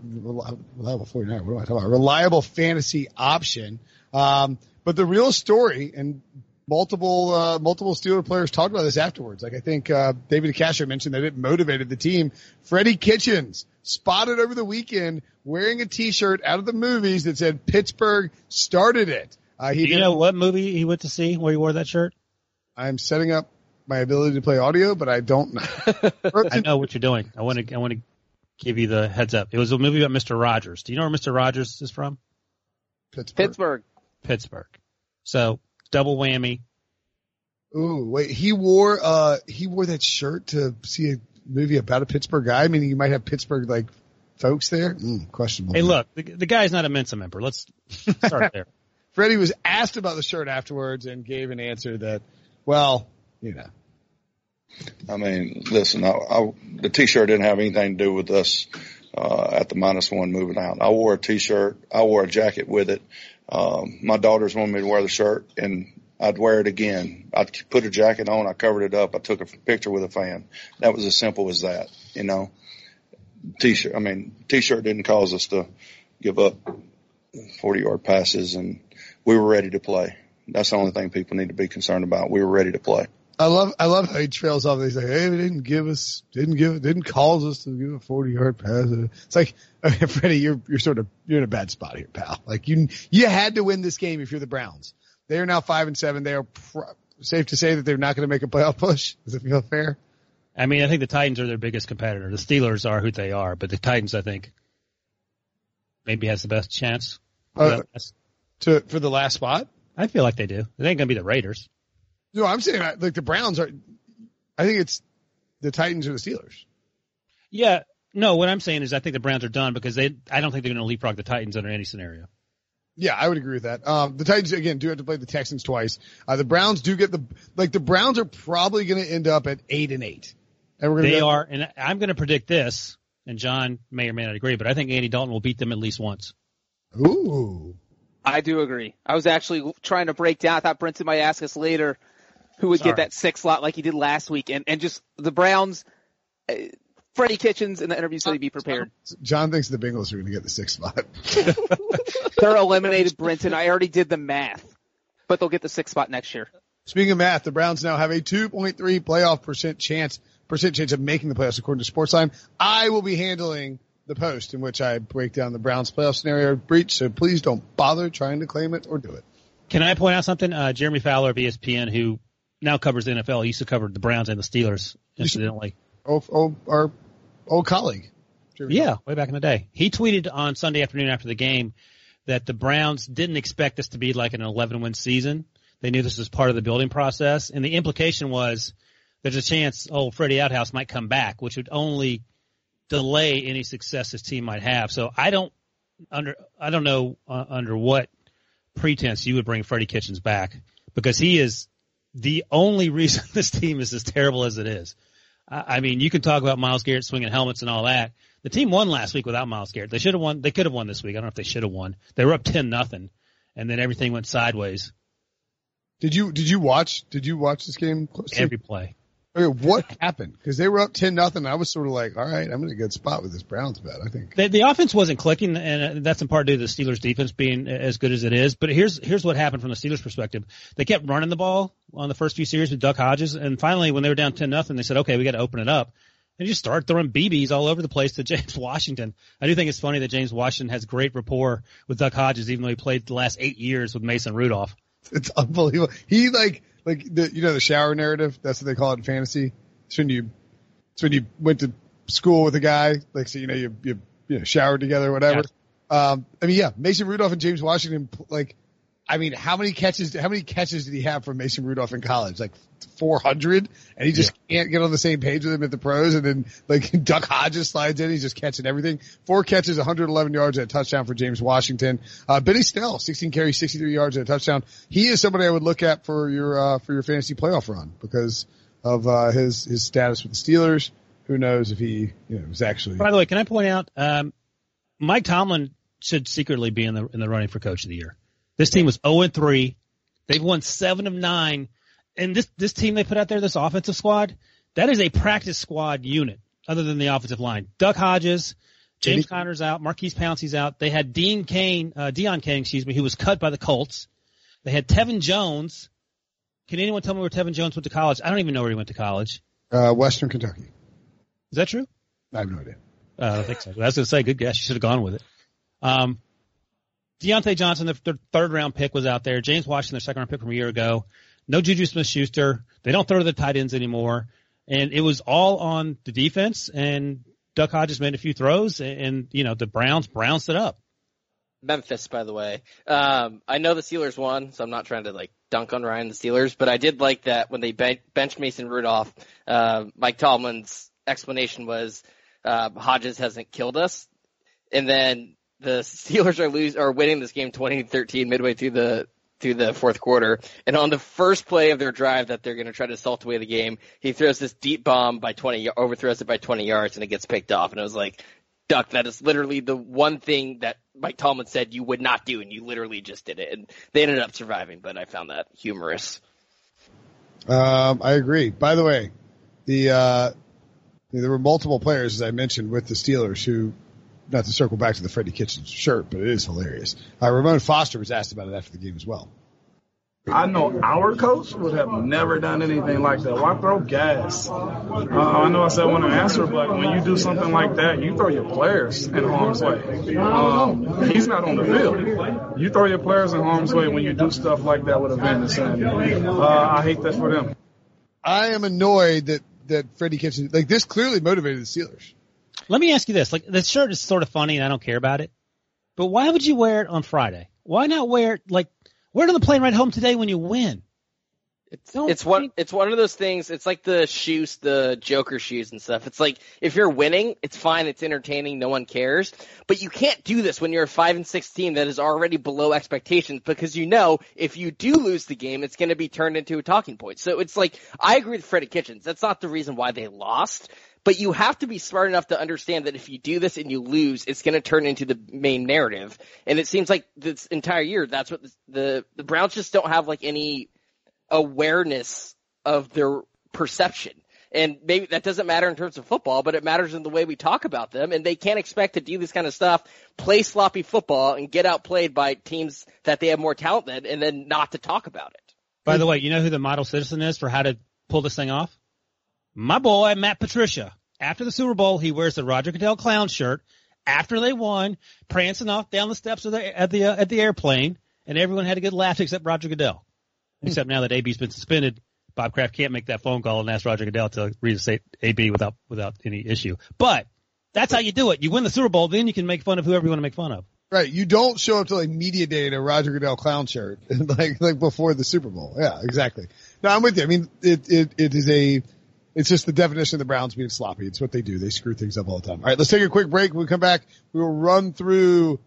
reliable 49, what am I talking about? Reliable fantasy option. Um, but the real story and multiple, uh, multiple Steeler players talked about this afterwards. Like I think, uh, David DeCastro mentioned that it motivated the team. Freddie Kitchens spotted over the weekend wearing a t-shirt out of the movies that said Pittsburgh started it. Uh, he Do you know what movie he went to see where he wore that shirt? I'm setting up my ability to play audio, but I don't know. I know what you're doing. I want to, I want to give you the heads up. It was a movie about Mr. Rogers. Do you know where Mr. Rogers is from? Pittsburgh. Pittsburgh. Pittsburgh. So double whammy. Ooh, wait, he wore, uh, he wore that shirt to see a movie about a Pittsburgh guy, meaning you might have Pittsburgh, like, folks there? Mm, questionable. Hey, look, the, the guy's not a Mensa member. Let's start there. Freddie was asked about the shirt afterwards and gave an answer that, well, you know. I mean, listen, I, I, the t-shirt didn't have anything to do with us, uh, at the minus one moving out. I wore a t-shirt. I wore a jacket with it. Um, my daughters wanted me to wear the shirt and I'd wear it again. I'd put a jacket on. I covered it up. I took a picture with a fan. That was as simple as that, you know, t-shirt. I mean, t-shirt didn't cause us to give up 40 yard passes and we were ready to play. That's the only thing people need to be concerned about. We were ready to play. I love, I love how he trails off. And he's like, hey, they didn't give us, didn't give, didn't cause us to give a 40 yard pass. It's like, okay, Freddie, you're, you're sort of, you're in a bad spot here, pal. Like you, you had to win this game if you're the Browns. They are now five and seven. They are pro- safe to say that they're not going to make a playoff push. Does it feel fair? I mean, I think the Titans are their biggest competitor. The Steelers are who they are, but the Titans, I think, maybe has the best chance. Uh, to, for the last spot? I feel like they do. It ain't gonna be the Raiders. No, I'm saying like the Browns are, I think it's the Titans or the Steelers. Yeah. No, what I'm saying is I think the Browns are done because they. I don't think they're going to leapfrog the Titans under any scenario. Yeah, I would agree with that. Um, the Titans again do have to play the Texans twice. Uh, the Browns do get the like the Browns are probably going to end up at eight and eight. And we're gonna They go- are, and I'm going to predict this. And John may or may not agree, but I think Andy Dalton will beat them at least once. Ooh, I do agree. I was actually trying to break down. I thought Brenton might ask us later who would Sorry. get that six slot like he did last week, and and just the Browns. Uh, Freddie Kitchens in the interview said he'd be prepared. John thinks the Bengals are going to get the sixth spot. They're eliminated, Brenton. I already did the math, but they'll get the sixth spot next year. Speaking of math, the Browns now have a 2.3 playoff percent chance percent chance of making the playoffs according to Sportsline. I will be handling the post in which I break down the Browns playoff scenario Breech. So please don't bother trying to claim it or do it. Can I point out something? Uh, Jeremy Fowler of ESPN, who now covers the NFL, He used to cover the Browns and the Steelers, incidentally. Oh, oh, our old colleague. Yeah, way back in the day. He tweeted on Sunday afternoon after the game that the Browns didn't expect this to be like an 11 win season. They knew this was part of the building process. And the implication was there's a chance, old Freddie Outhouse might come back, which would only delay any success his team might have. So I don't under, I don't know uh, under what pretense you would bring Freddie Kitchens back because he is the only reason this team is as terrible as it is. I, mean, you can talk about Myles Garrett swinging helmets and all that. The team won last week without Myles Garrett. They should have won. They could have won this week. I don't know if they should have won. They were up ten nothing, and then everything went sideways. Did you did you watch did you watch this game closely? Every play. What happened? Because they were up ten nothing. I was sort of like, all right, I'm in a good spot with this Browns bet. I think The, the offense wasn't clicking, and uh, that's in part due to the Steelers' defense being uh, as good as it is. But here's here's what happened from the Steelers' perspective: they kept running the ball on the first few series with Duck Hodges, and finally, when they were down ten nothing, they said, okay, we got to open it up. And just start throwing BBs all over the place to James Washington. I do think it's funny that James Washington has great rapport with Duck Hodges, even though he played the last eight years with Mason Rudolph. it's unbelievable. He like like the you know the shower narrative. That's what they call it in fantasy. It's when you it's when you went to school with a guy, like so you know you you, you know, showered together, or whatever. Um, I mean, yeah, Mason Rudolph and James Washington, like, I mean, how many catches? How many catches did he have from Mason Rudolph in college? Like 400, and he just can't get on the same page with him at the pros. And then like Duck Hodges slides in, he's just catching everything. Four catches, 111 yards, and a touchdown for James Washington. Uh, Benny Snell, 16 carries, 63 yards, and a touchdown. He is somebody I would look at for your uh, for your fantasy playoff run because of uh, his his status with the Steelers. Who knows if he you know is actually By the way, can I point out, um, Mike Tomlin should secretly be in the in the running for coach of the year. This team was 0 and 3. They've won seven of nine. And this this team they put out there, this offensive squad, that is a practice squad unit, other than the offensive line. Duck Hodges, James Conner's out, Maurkice Pouncey's out. They had Dean Kane, uh, Deon Cain, excuse me, who was cut by the Colts. They had Tevin Jones. Can anyone tell me where Tevin Jones went to college? I don't even know where he went to college. uh, Western Kentucky. Is that true? I have no idea. Uh, I don't think so. I was going to say, good guess. You should have gone with it. Um, Diontae Johnson, the, third round pick, was out there. James Washington, their second round pick from a year ago. No Juju Smith Schuster. They don't throw to the tight ends anymore. And it was all on the defense. And Duck Hodges made a few throws, and, and you know the Browns bounced it up. Memphis, by the way. Um, I know the Steelers won, so I'm not trying to like dunk on Ryan the Steelers, but I did like that when they ben- benched Mason Rudolph. Uh, Mike Tomlin's explanation was uh, Hodges hasn't killed us, and then the Steelers are lose are winning this game 20-13 midway through the through the fourth quarter, and on the first play of their drive that they're going to try to salt away the game, he throws this deep bomb by 20, overthrows it by 20 yards, and it gets picked off, and it was like. Duck, that is literally the one thing that Mike Tomlin said you would not do, and you literally just did it. And they ended up surviving, but I found that humorous. Um, I agree. By the way, the uh, there were multiple players, as I mentioned, with the Steelers who, not to circle back to the Freddie Kitchens shirt, but it is hilarious. Uh, Ramon Foster was asked about it after the game as well. I know our coach would have never done anything like that. Why throw gas? Uh, I know I said I want to answer, but when you do something like that, you throw your players in harm's way. Um, he's not on the field. You throw your players in harm's way when you do stuff like that with a. And, uh, I hate that for them. I am annoyed that that Freddie Kitchens like this clearly motivated the Steelers. Let me ask you this: like the shirt is sort of funny, and I don't care about it, but why would you wear it on Friday? Why not wear it like wear it on the plane right home today when you win? It's it's one it's one of those things. It's like the shoes, the Joker shoes and stuff. It's like if you're winning, it's fine, it's entertaining, no one cares. But you can't do this when you're a five and six team that is already below expectations because you know if you do lose the game, it's going to be turned into a talking point. So it's like I agree with Freddie Kitchens. That's not the reason why they lost. But you have to be smart enough to understand that if you do this and you lose, it's going to turn into the main narrative. And it seems like this entire year, that's what the the, the Browns just don't have like any awareness of their perception. And maybe that doesn't matter in terms of football, but it matters in the way we talk about them. And they can't expect to do this kind of stuff, play sloppy football, and get outplayed by teams that they have more talent than, and then not to talk about it. By the way, you know who the model citizen is for how to pull this thing off? My boy, Matt Patricia. After the Super Bowl, he wears the Roger Goodell clown shirt. After they won, prancing off down the steps of the, at the uh, at the airplane, and everyone had a good laugh except Roger Goodell. Except now that AB's been suspended, Bob Kraft can't make that phone call and ask Roger Goodell to reinstate AB without without any issue. But that's how you do it. You win the Super Bowl, then you can make fun of whoever you want to make fun of. Right. You don't show up to like media day in a Roger Goodell clown shirt like like before the Super Bowl. Yeah, exactly. No, I'm with you. I mean, it it it is a it's just the definition of the Browns being sloppy. It's what they do. They screw things up all the time. All right, let's take a quick break. When we come back, we will run through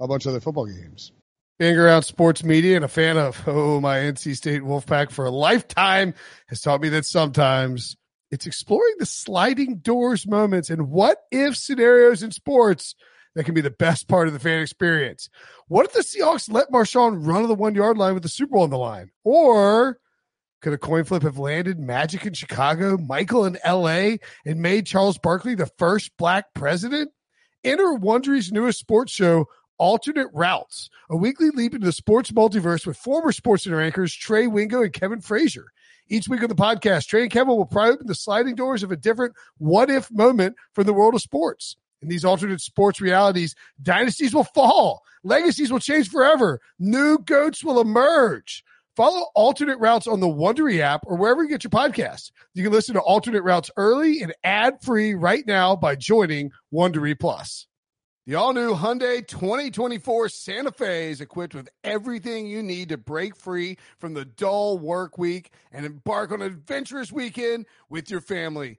a bunch of other football games. being around sports media and a fan of, oh, my NC State Wolfpack for a lifetime has taught me that sometimes it's exploring the sliding doors moments and what if scenarios in sports that can be the best part of the fan experience. What if the Seahawks let Marshawn run to the one yard line with the Super Bowl on the line? Or could a coin flip have landed Magic in Chicago, Michael in LA, and made Charles Barkley the first black president? Enter Wondery's newest sports show, Alternate Routes, a weekly leap into the sports multiverse with former sports center anchors Trey Wingo and Kevin Frazier. Each week on the podcast, Trey and Kevin will pry open the sliding doors of a different what if moment from the world of sports. In these alternate sports realities, dynasties will fall, legacies will change forever, new goats will emerge. Follow alternate routes on the Wondery app or wherever you get your podcasts. You can listen to alternate routes early and ad free right now by joining Wondery Plus. The all new Hyundai 2024 Santa Fe is equipped with everything you need to break free from the dull work week and embark on an adventurous weekend with your family.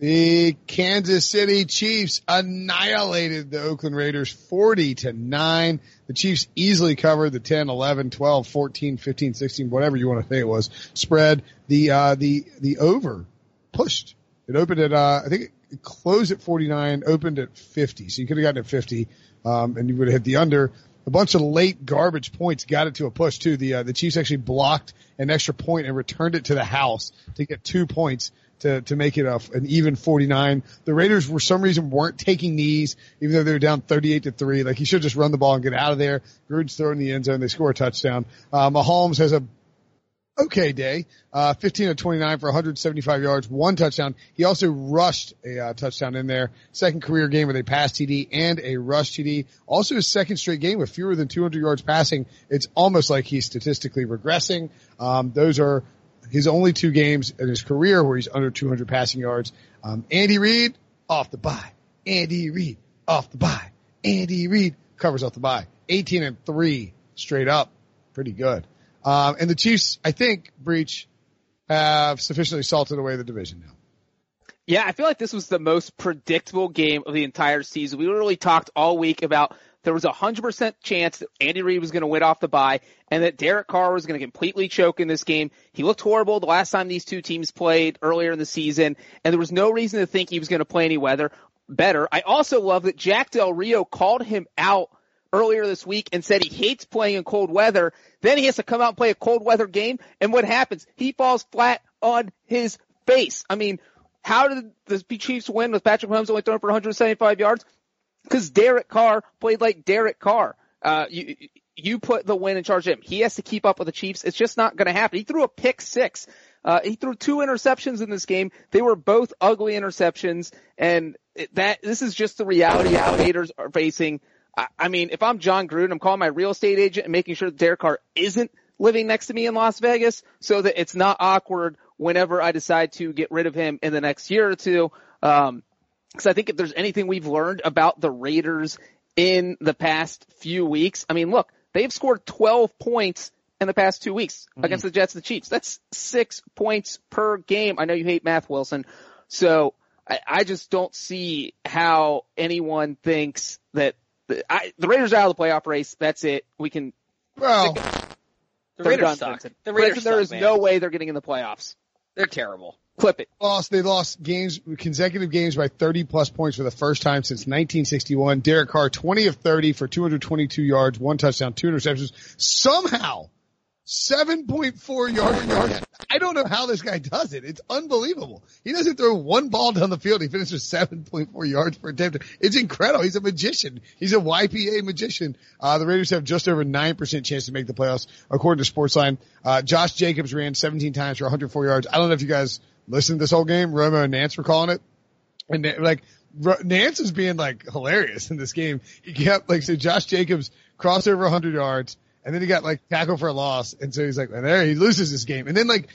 The Kansas City Chiefs annihilated the Oakland Raiders 40 to 9. The Chiefs easily covered the 10, 11, 12, 14, 15, 16, whatever you want to say it was spread. The, uh, the, the over pushed. It opened at, uh, I think it closed at 49, opened at 50. So you could have gotten at 50, um, and you would have hit the under. A bunch of late garbage points got it to a push too. The, uh, the Chiefs actually blocked an extra point and returned it to the house to get two points to, to make it a, an even 49. The Raiders, for some reason, weren't taking knees, even though they were down 38 to 3. Like, he should just run the ball and get out of there. Gruden's throwing the end zone. They score a touchdown. Uh, Mahomes has a okay day. Uh, 15 to 29 for 175 yards, one touchdown. He also rushed a uh, touchdown in there. Second career game with a pass TD and a rush TD. Also his second straight game with fewer than 200 yards passing. It's almost like he's statistically regressing. Um, those are his only two games in his career where he's under 200 passing yards. Um, Andy Reid off the bye. Andy Reid off the bye. Andy Reid covers off the bye. 18 and three straight up. Pretty good. Um, and the Chiefs, I think, Breech have sufficiently salted away the division now. Yeah, I feel like this was the most predictable game of the entire season. We literally talked all week about there was a hundred percent chance that Andy Reid was going to win off the bye and that Derek Carr was going to completely choke in this game. He looked horrible the last time these two teams played earlier in the season, and there was no reason to think he was going to play any weather better. I also love that Jack Del Rio called him out earlier this week and said he hates playing in cold weather. Then he has to come out and play a cold weather game, and what happens? He falls flat on his face. I mean, how did the Chiefs win with Patrick Mahomes only throwing for 175 yards? Because Derek Carr played like Derek Carr. Uh, you, you put the win in charge of him. He has to keep up with the Chiefs. It's just not going to happen. He threw a pick six. Uh, he threw two interceptions in this game. They were both ugly interceptions, and that this is just the reality alligators are facing. I, I mean, if I'm Jon Gruden, I'm calling my real estate agent and making sure that Derek Carr isn't living next to me in Las Vegas, so that it's not awkward whenever I decide to get rid of him in the next year or two. Um, because I think if there's anything we've learned about the Raiders in the past few weeks, I mean, look, they've scored 12 points in the past two weeks mm-hmm. against the Jets and the Chiefs. That's six points per game. I know you hate math, Wilson. So I, I just don't see how anyone thinks that the, I, the Raiders are out of the playoff race. That's it. We can. Well, the Raiders suck. The Raiders there suck, is man. no way they're getting in the playoffs. They're terrible. Clip it. Lost. They lost games, consecutive games by 30 plus points for the first time since 1961. Derek Carr, 20 of 30 for 222 yards, one touchdown, two interceptions. Somehow, 7.4 yards. Yard. I don't know how this guy does it. It's unbelievable. He doesn't throw one ball down the field. He finishes 7.4 yards per attempt. It's incredible. He's a magician. He's a YPA magician. Uh, the Raiders have just over 9% chance to make the playoffs according to Sportsline. Uh, Josh Jacobs ran 17 times for 104 yards. I don't know if you guys listened to this whole game. Romo and Nance were calling it. And like, Nance is being like hilarious in this game. He kept like, so Josh Jacobs crossed over 100 yards and then he got like tackle for a loss. And so he's like, and there he loses this game. And then like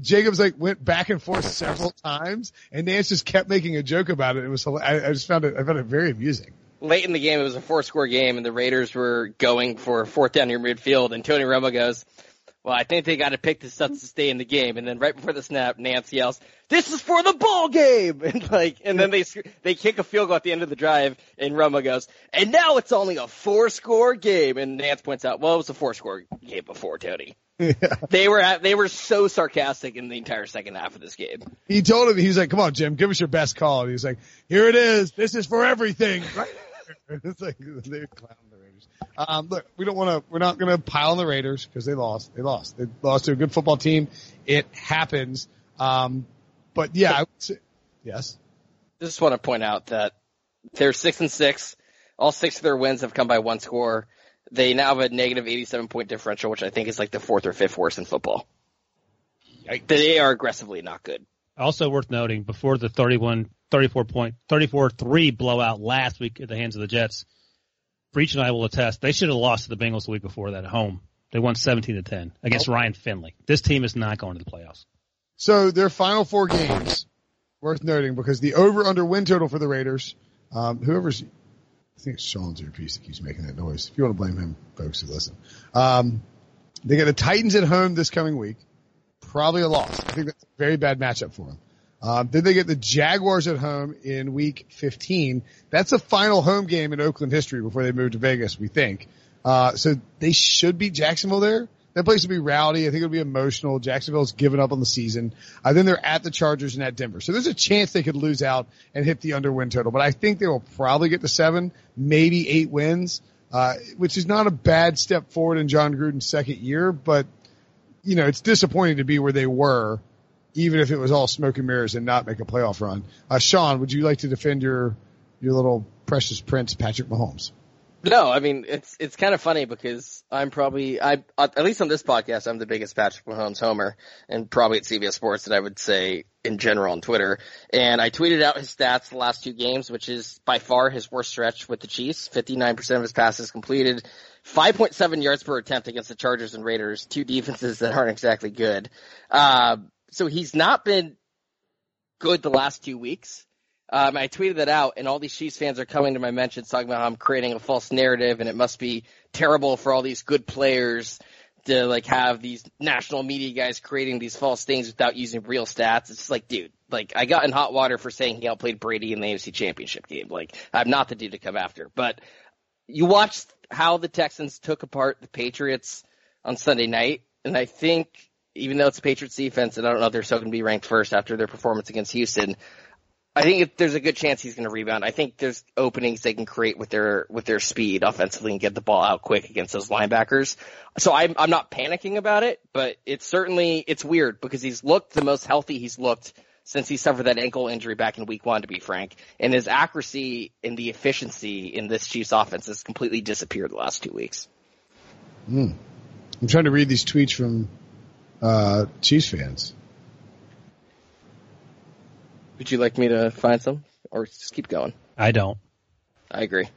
Jacobs like went back and forth several times and Nance just kept making a joke about it. It was, I, I just found it, I found it very amusing. Late in the game, it was a four score game and the Raiders were going for fourth down near midfield and Tony Romo goes, well, I think they got to pick this up to stay in the game. And then right before the snap, Nance yells, "This is for the ball game!" And like, and then they they kick a field goal at the end of the drive, and Romo goes, "And now it's only a four score game." And Nance points out, "Well, it was a four score game before, Tony." Yeah. They were at, they were so sarcastic in the entire second half of this game. He told him, he's like, "Come on, Jim, give us your best call." And he's like, "Here it is. This is for everything." Right? it's like they're clowning Raiders. Um, look, we don't want to. We're not going to pile on the Raiders because they lost. They lost. They lost to a good football team. It happens. Um, but yeah, say, yes. Just want to point out that they're six and six. All six of their wins have come by one score. They now have a negative 87 point differential, which I think is like the fourth or fifth worst in football. Yikes. They are aggressively not good. Also worth noting, before the 31, 34 point, 34-3 blowout last week at the hands of the Jets, Breech and I will attest, they should have lost to the Bengals the week before that at home. They won 17 to 10 against oh. Ryan Finley. This team is not going to the playoffs. So their final four games, worth noting because the over under win total for the Raiders, um, whoever's, I think it's Sean's earpiece that keeps making that noise. If you want to blame him, folks who listen. Um, they got the Titans at home this coming week. Probably a loss. I think that's a very bad matchup for them. Um, then they get the Jaguars at home in week 15. That's a final home game in Oakland history before they move to Vegas, we think. Uh, so they should beat Jacksonville there. That place will be rowdy. I think it'll be emotional. Jacksonville's given up on the season. Uh, then they're at the Chargers and at Denver. So there's a chance they could lose out and hit the under win total, but I think they will probably get to seven, maybe eight wins, uh, which is not a bad step forward in Jon Gruden's second year, but you know, it's disappointing to be where they were even if it was all smoke and mirrors and not make a playoff run. Uh, Sean, would you like to defend your your little precious prince, Patrick Mahomes? No, I mean it's it's kind of funny because I'm probably I at least on this podcast I'm the biggest Patrick Mahomes homer, and probably at CBS Sports that I would say in general on Twitter. And I tweeted out his stats the last two games, which is by far his worst stretch with the Chiefs. 59% of his passes completed, 5.7 yards per attempt against the Chargers and Raiders, two defenses that aren't exactly good. Uh, so he's not been good the last two weeks. Um, I tweeted that out, and all these Chiefs fans are coming to my mentions talking about how I'm creating a false narrative, and it must be terrible for all these good players to like have these national media guys creating these false things without using real stats. It's like, dude, like I got in hot water for saying he outplayed Brady in the AFC Championship game. Like I'm not the dude to come after, but you watched how the Texans took apart the Patriots on Sunday night, and I think even though it's the Patriots defense, and I don't know if they're still going to be ranked first after their performance against Houston. I think if there's a good chance he's going to rebound. I think there's openings they can create with their with their speed offensively and get the ball out quick against those linebackers. So I'm I'm not panicking about it, but it's certainly it's weird because he's looked the most healthy he's looked since he suffered that ankle injury back in week one, to be frank. And his accuracy and the efficiency in this Chiefs offense has completely disappeared the last two weeks. Mm. I'm trying to read these tweets from uh, Chiefs fans. Would you like me to find some, or just keep going? I don't. I agree.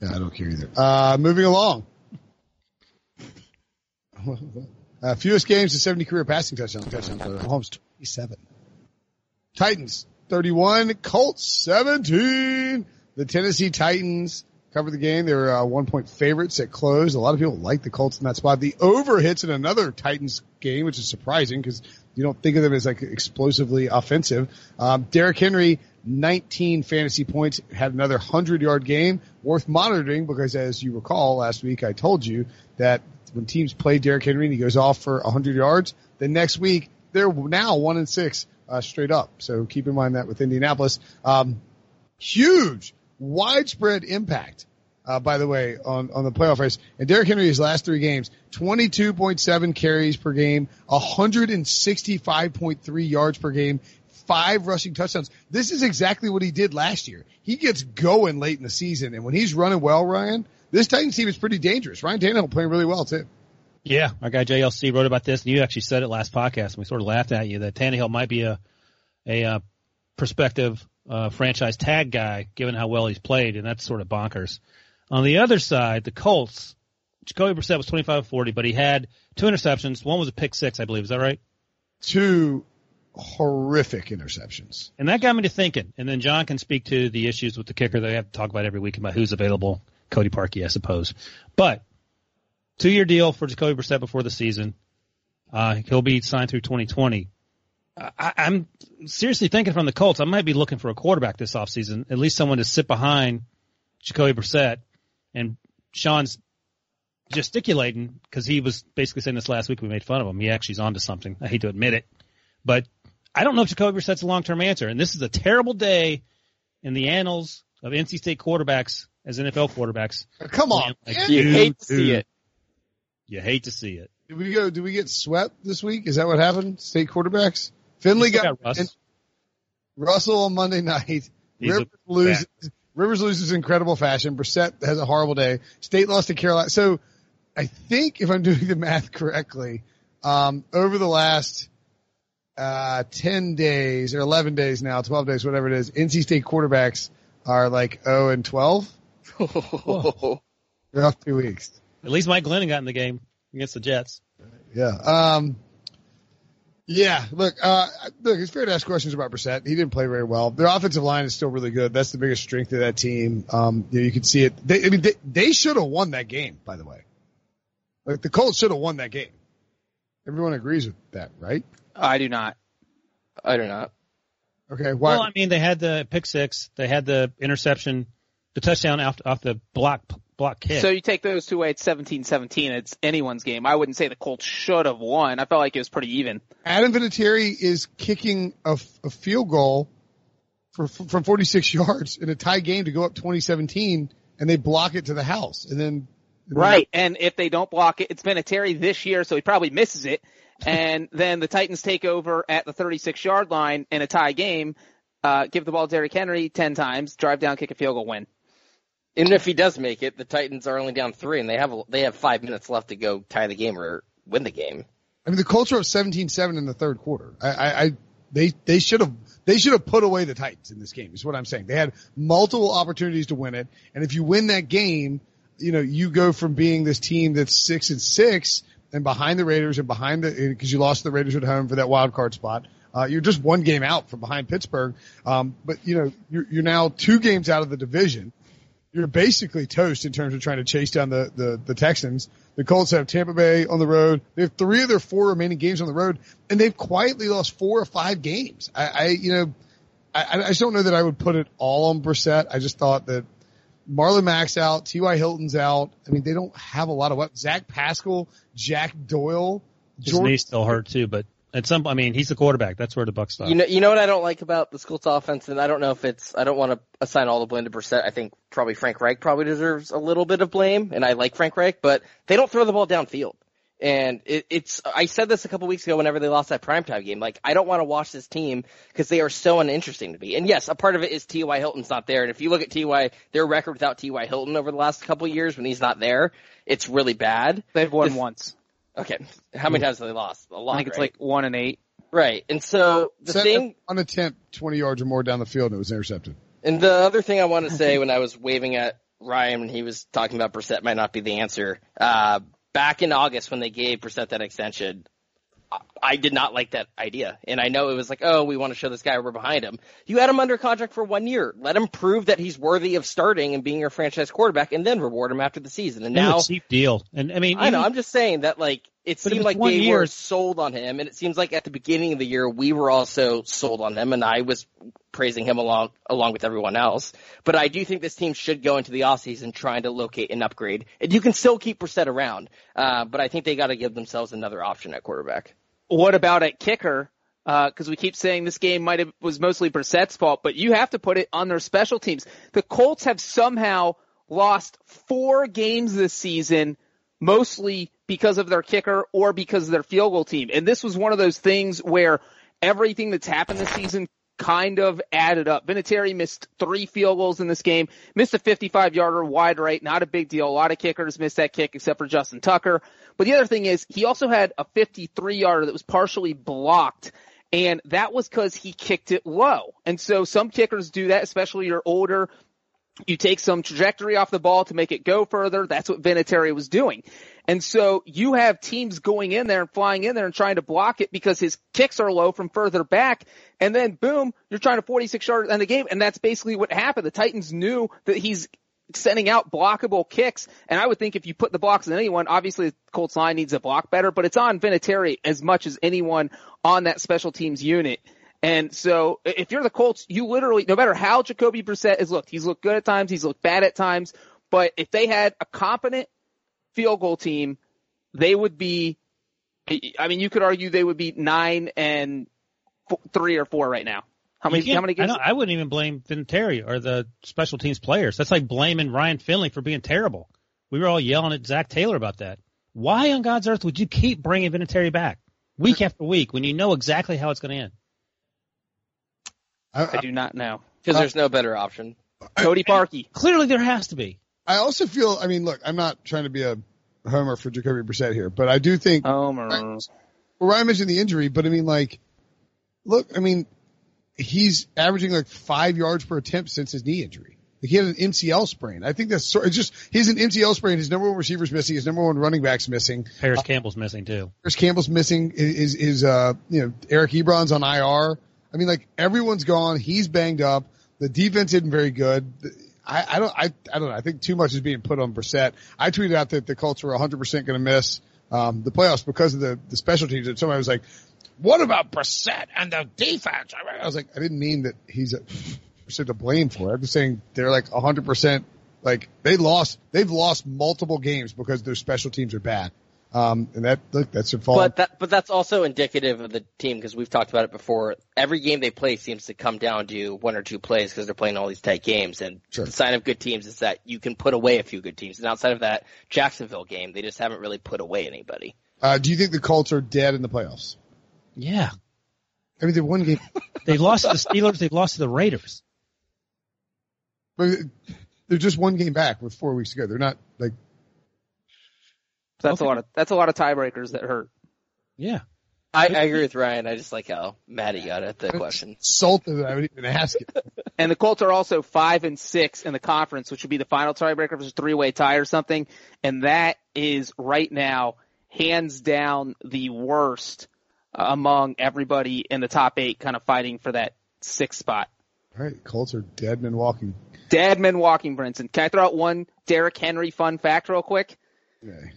Yeah, I don't care either. Uh, moving along. uh, fewest games to 70 career passing touchdowns. Touchdown. Mahomes 27. Titans 31. Colts 17. The Tennessee Titans covered the game. They were uh, one point favorites at close. A lot of people like the Colts in that spot. The over hits in another Titans game, which is surprising because you don't think of them as like explosively offensive. Um, Derrick Henry, 19 fantasy points, had another 100 yard game worth monitoring because as you recall last week, I told you that when teams play Derrick Henry and he goes off for 100 yards, the next week they're now one and six, uh, straight up. So keep in mind that with Indianapolis. Um, huge widespread impact uh, by the way, on, on the playoff race. And Derrick Henry, his last three games, 22.7 carries per game, 165.3 yards per game, five rushing touchdowns. This is exactly what he did last year. He gets going late in the season, and when he's running well, Ryan, this Titans team is pretty dangerous. Ryan Tannehill playing really well too. Yeah, our guy JLC wrote about this, and you actually said it last podcast, and we sort of laughed at you that Tannehill might be a a uh, prospective uh, franchise tag guy, given how well he's played, and that's sort of bonkers. On the other side, the Colts, Jacoby Brissett was 25 40, but he had two interceptions. One was a pick six, I believe. Is that right? Two horrific interceptions. And that got me to thinking. And then John can speak to the issues with the kicker that we have to talk about every week about who's available. Cody Parkey, I suppose. But two year deal for Jacoby Brissett before the season. Uh, he'll be signed through 2020. I, I'm seriously thinking from the Colts, I might be looking for a quarterback this offseason, at least someone to sit behind Jacoby Brissett. And Sean's gesticulating because he was basically saying this last week. We made fun of him. He actually's onto something. I hate to admit it, but I don't know if Jacoby Brissett's a long-term answer. And this is a terrible day in the annals of NC State quarterbacks as NFL quarterbacks. Come on, Like, You dude, hate to see it. You hate to see it. Did we go? Did we get swept this week? Is that what happened? State quarterbacks. Finley got, got Russ. Russell on Monday night. He's Rivers loses. Rivers loses in incredible fashion. Brissett has a horrible day. State lost to Carolina. So I think if I'm doing the math correctly, um, over the last uh, 10 days or 11 days now, 12 days, whatever it is, NC State quarterbacks are like 0 and 12. They're off two weeks. At least Mike Glennon got in the game against the Jets. Yeah. Um, yeah. Look, uh, look, it's fair to ask questions about Brissett. He didn't play very well. Their offensive line is still really good. That's the biggest strength of that team. Um, you, know, you can see it. They, I mean, they, they should have won that game, by the way. Like the Colts should have won that game. Everyone agrees with that, right? I do not. I do not. Okay. Why? Well, I mean, they had the pick six, they had the interception, the touchdown off, off the block block kick. So you take those two away, it's 17-17. It's anyone's game. I wouldn't say the Colts should have won. I felt like it was pretty even. Adam Vinatieri is kicking a field goal for, from 46 yards in a tie game to go up 2017 and they block it to the house. And then, Right. And if they don't block it, it's Vinatieri this year, so he probably misses it. And then the Titans take over at the 36 yard line in a tie game, uh, give the ball to Derrick Henry 10 times, drive down, kick a field goal, win. Even if he does make it, the Titans are only down three, and they have they have five minutes left to go tie the game or win the game. I mean, the culture of 17-7 in the third quarter. I, I, I they, they should have, they should have put away the Titans in this game is what I'm saying. They had multiple opportunities to win it. And if you win that game, you know, you go from being this team that's six and six and behind the Raiders and behind the, cause you lost the Raiders at home for that wild card spot. Uh, you're just one game out from behind Pittsburgh. Um, but you know, you're, you're now two games out of the division you're basically toast in terms of trying to chase down the, the, the Texans. The Colts have Tampa Bay on the road. They have three of their four remaining games on the road, and they've quietly lost four or five games. I, I you know, I, I just don't know that I would put it all on Brissett. I just thought that Marlon Mack's out, T.Y. Hilton's out. I mean, they don't have a lot of weapons. Zach Pascal, Jack Doyle, His Jordan- knee's still hurt too, but at some, I mean, he's the quarterback. That's where the buck stops. You know, you know what I don't like about the Colts offense, and I don't know if it's. I don't want to assign all the blame to Brissett. I think probably Frank Reich probably deserves a little bit of blame, and I like Frank Reich, but they don't throw the ball downfield. And it, it's. I said this a couple weeks ago whenever they lost that primetime game. Like I don't want to watch this team because they are so uninteresting to me. And yes, a part of it is T.Y. Hilton's not there. And if you look at T.Y. their record without T.Y. Hilton over the last couple of years when he's not there, it's really bad. They've won This- once. Okay, how many times have they lost? A lot. I think it's right? like one and eight. right. And so the Set thing. on attempt 20 yards or more down the field and it was intercepted. And the other thing I want to say when I was waving at Ryan when he was talking about Brissett might not be the answer. Uh, back in August when they gave Brissett that extension, I- did not like that idea. And I know it was like, oh, we want to show this guy we're behind him. You had him under contract for one year. Let him prove that he's worthy of starting and being your franchise quarterback and then reward him after the season. And Now, cheap deal, and I mean, I know, I'm just saying that like, it seemed like they year- were sold on him, and it seems like at the beginning of the year we were also sold on him, and I was praising him along along with everyone else. But I do think this team should go into the offseason trying to locate an upgrade, and you can still keep Brissett around, uh, but I think they got to give themselves another option at quarterback. What about at kicker? Because we keep saying this game might have was mostly Brissett's fault, but you have to put it on their special teams. The Colts have somehow lost four games this season, mostly because of their kicker or because of their field goal team. And this was one of those things where everything that's happened this season kind of added up. Vinatieri missed three field goals in this game, missed a 55 yarder wide right, not a big deal. A lot of kickers missed that kick except for Justin Tucker. But the other thing is he also had a 53 yarder that was partially blocked. And that was because he kicked it low. And so some kickers do that, especially your older you take some trajectory off the ball to make it go further. That's what Vinatieri was doing. And so you have teams going in there and flying in there and trying to block it because his kicks are low from further back. And then boom, you're trying to 46 yards in the game. And that's basically what happened. The Titans knew that he's sending out blockable kicks. And I would think if you put the blocks on anyone, obviously the Colts line needs a block better, but it's on Vinatieri as much as anyone on that special teams unit. And so if you're the Colts, you literally, no matter how Jacoby Brissett has looked, he's looked good at times, he's looked bad at times, but if they had a competent field goal team, they would be, I mean, you could argue they would be nine and four, three or four right now. How many, how many games? I, know, I wouldn't even blame Vinatieri or the special teams players. That's like blaming Ryan Finley for being terrible. We were all yelling at Zac Taylor about that. Why on God's earth would you keep bringing Vinatieri back week after week when you know exactly how it's going to end? I, I, do not know. Because there's no better option. Cody Parkey. Clearly there has to be. I also feel, I mean, look, I'm not trying to be a homer for Jacoby Brissett here, but I do think. Homer. well, Ryan mentioned the injury, but I mean, like, look, I mean, he's averaging like five yards per attempt since his knee injury. Like he had an MCL sprain. I think that's sort it's just he's an MCL sprain. His number one receiver's missing. His number one running back's missing. Parris uh, Campbell's missing too. Parris Campbell's missing. Is is uh you know Eric Ebron's on IR. I mean, like everyone's gone. He's banged up. The defense isn't very good. I, I don't, I, I don't know. I think too much is being put on Brissett. I tweeted out that the Colts were 100% going to miss, um, the playoffs because of the, the special teams. And somebody was like, what about Brissett and the defense? I was like, I didn't mean that he's a percent to blame for it. I'm just saying they're like 100%, like they lost, they've lost multiple games because their special teams are bad. Um, and that look, that's your fault. But that, but that's also indicative of the team because we've talked about it before. Every game they play seems to come down to one or two plays because they're playing all these tight games. And sure. the sign of good teams is that you can put away a few good teams. And outside of that Jacksonville game, they just haven't really put away anybody. Uh, do you think the Colts are dead in the playoffs? Yeah. I mean, they won game. they've lost to the Steelers. They've lost to the Raiders. But they're just one game back with four weeks to go. They're not like that's okay. a lot of that's a lot of tiebreakers that hurt. Yeah. I, I, agree with Ryan. I just like how mad he got at the question. Insulted that I would even ask it. and the Colts are also five and six in the conference, which would be the final tiebreaker if it's a three way tie or something. And that is right now hands down the worst uh, among everybody in the top eight, kind of fighting for that sixth spot. All right, Colts are dead men walking. Dead men walking, Brinson. Can I throw out one Derrick Henry fun fact real quick? Okay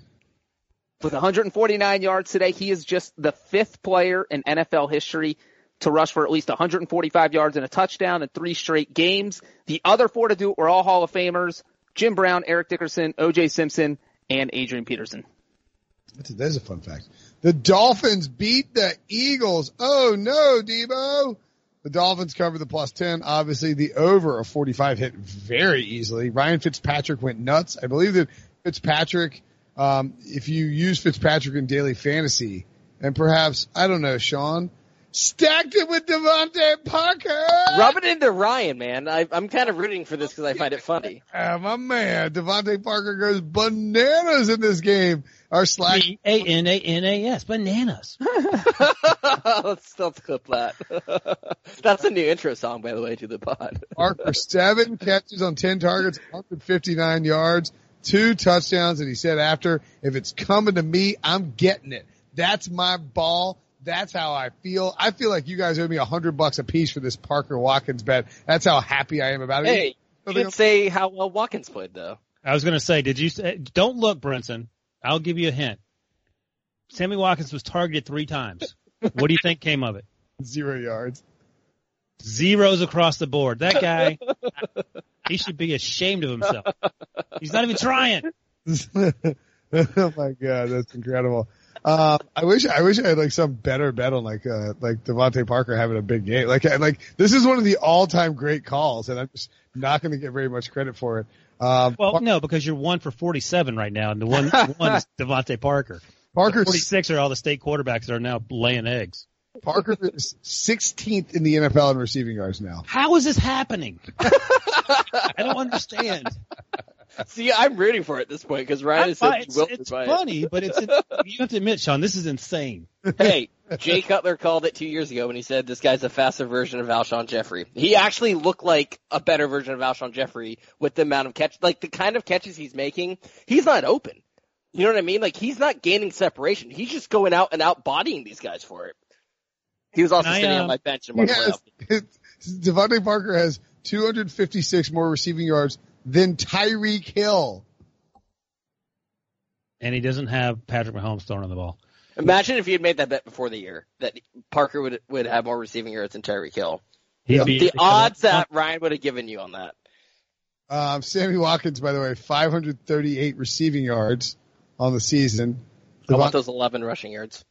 with 149 yards today. He is just the fifth player in NFL history to rush for at least 145 yards and a touchdown in three straight games. The other four to do it were all Hall of Famers. Jim Brown, Eric Dickerson, OJ Simpson, and Adrian Peterson. That's a, fun fact. The Dolphins beat the Eagles. Oh no, Deebo. The Dolphins covered the plus 10. Obviously the over of 45 hit very easily. Ryan Fitzpatrick went nuts. I believe that Fitzpatrick um, if you use Fitzpatrick in daily fantasy, and perhaps I don't know, Sean, stacked it with DeVante Parker. Rub it into Ryan, man. I, am kind of rooting for this because I find it funny. Uh, my man, DeVante Parker goes bananas in this game. Our slack. A N A N A S, bananas. let's, let's clip that. That's a new intro song, by the way, to the pod. Parker, seven catches on 10 targets, 159 yards two touchdowns, and he said after, if it's coming to me, I'm getting it. That's my ball. That's how I feel. I feel like you guys owe me a hundred bucks a piece for this Parker Watkins bet. That's how happy I am about it. Hey, you didn't say how well Watkins played though. I was going to say, did you say, don't look, Brinson. I'll give you a hint. Sammy Watkins was targeted three times. what do you think came of it? Zero yards. Zeros across the board. That guy, he should be ashamed of himself. He's not even trying. oh my god, that's incredible. Uh, I wish I wish I had like some better bet on like uh like DeVante Parker having a big game. Like like this is one of the all time great calls, and I'm just not going to get very much credit for it. Uh, Well, no, because you're one for 47 right now, and the one one is DeVante Parker. Parker 46 are all the state quarterbacks that are now laying eggs. Parker is 16th in the NFL in receiving yards now. How is this happening? I don't understand. See, I'm rooting for it at this point because Ryan is said it's it's by it. funny, but it's, it's you have to admit, Sean, this is insane. hey, Jay Cutler called it two years ago when he said this guy's a faster version of Alshon Jeffery. He actually looked like a better version of Alshon Jeffery with the amount of catch, like the kind of catches he's making. He's not open. You know what I mean? Like he's not gaining separation. He's just going out and out bodying these guys for it. He was also I, sitting uh, on my bench in one Yes, playoff. DeVante Parker has 256 more receiving yards than Tyreek Hill. And he doesn't have Patrick Mahomes throwing on the ball. Imagine if he had made that bet before the year that Parker would would have more receiving yards than Tyreek Hill. He'd Yeah. be- The odds that Ryan would have given you on that. Um, Sammy Watkins, by the way, 538 receiving yards on the season. I want those 11 rushing yards.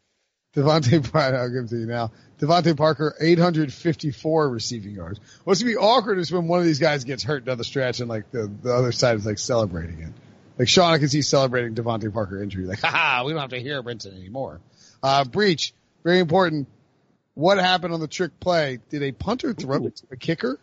DeVante, I'll give it to you now. DeVante Parker, 854 receiving yards. What's gonna be awkward is when one of these guys gets hurt down the stretch and like the, the other side is like celebrating it. Like Sean, I can see celebrating DeVante Parker injury. Like, haha, we don't have to hear Brinson anymore. Uh, Breech, very important. What happened on the trick play? Did a punter throw it to a kicker?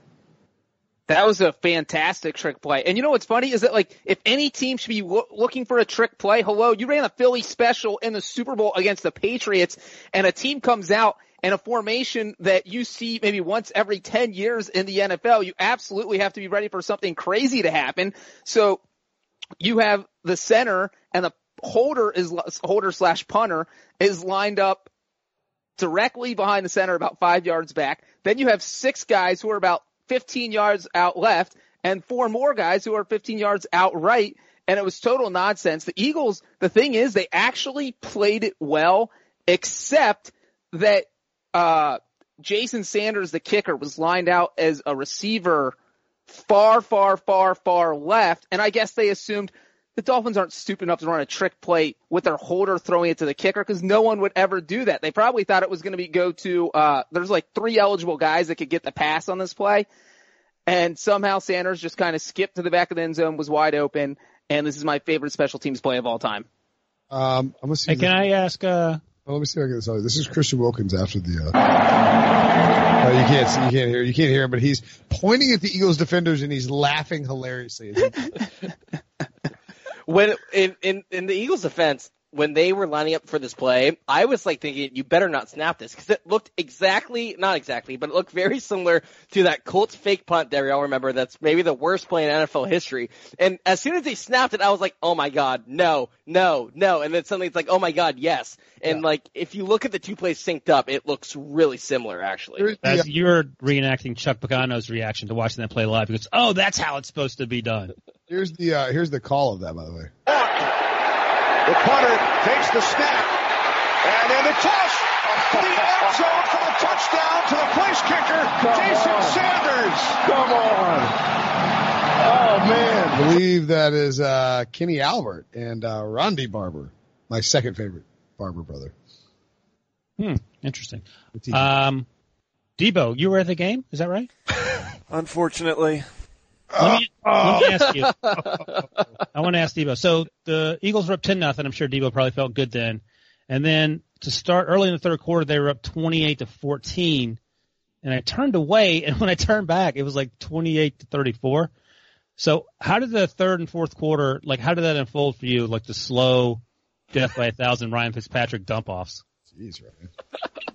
That was a fantastic trick play. And you know what's funny is that like if any team should be lo- looking for a trick play, hello, you ran a Philly special in the Super Bowl against the Patriots and a team comes out and a formation that you see maybe once every 10 years in the NFL, you absolutely have to be ready for something crazy to happen. So you have the center and the holder is holder slash punter is lined up directly behind the center about five yards back. Then you have six guys who are about 15 yards out left and four more guys who are 15 yards out right. And it was total nonsense. The Eagles, the thing is, they actually played it well, except that, uh, Jason Sanders, the kicker, was lined out as a receiver far, far, far, far left. And I guess they assumed the Dolphins aren't stupid enough to run a trick play with their holder throwing it to the kicker because no one would ever do that. They probably thought it was going to be go to, uh, there's like three eligible guys that could get the pass on this play. And somehow Sanders just kind of skipped to the back of the end zone, was wide open. And this is my favorite special teams play of all time. Um, I'm gonna see. Hey, can I ask? Uh, Oh, let me see if I can get this. This is Christian Wilkins after the. Uh, oh, you can't see, you can't hear, you can't hear him, but he's pointing at the Eagles defenders and he's laughing hilariously. as he- When in, in in the Eagles' defense, when they were lining up for this play, I was like thinking, you better not snap this because it looked exactly, not exactly, but it looked very similar to that Colts fake punt that we all remember. That's maybe the worst play in NFL history. And as soon as they snapped it, I was like, oh my god, no, no, no. And then suddenly it's like, oh my god, yes. And Yeah. like, if you look at the two plays synced up, it looks really similar actually. Here's the, that's, you're reenacting Chuck Pagano's reaction to watching that play live because, oh, that's how it's supposed to be done. Here's the uh, here's the call of that, by the way. The punter takes the snap. And then the toss to the end zone for the touchdown to the place kicker, Jason Sanders. Come on. Oh man, I believe that is uh, Kenny Albert and uh, Ronde Barber, my second favorite Barber brother. Hmm, interesting. What's Um, Deebo, you were at the game, is that right? Unfortunately, Let me, let me ask you. I want to ask Deebo. So the Eagles were up ten nothing. I'm sure Deebo probably felt good then. And then to start early in the third quarter, they were up 28 to 14. And I turned away, and when I turned back, it was like 28 to 34. So how did the third and fourth quarter, like how did that unfold for you? Like the slow death by a thousand Ryan Fitzpatrick dump offs. Jeez, Ryan.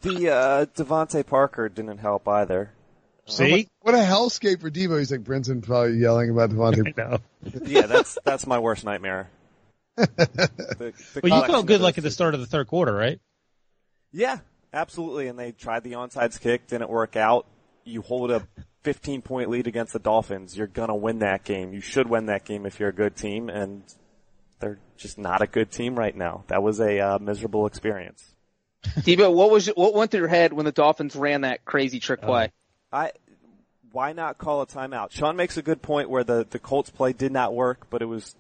the uh, DeVante Parker didn't help either. See? What a hellscape for Deebo. He's like Brinson probably yelling about DeVante. No. Yeah, that's that's my worst nightmare. The, the Well, you felt good those like at the start of the third quarter, right? Yeah, absolutely. And they tried the onside kick, didn't work out. You hold a 15 point lead against the Dolphins. You're gonna win that game. You should win that game if you're a good team, and they're just not a good team right now. That was a uh, miserable experience. Deebo, what was what went through your head when the Dolphins ran that crazy trick play? I why not call a timeout? Sean makes a good point where the the Colts play did not work, but it was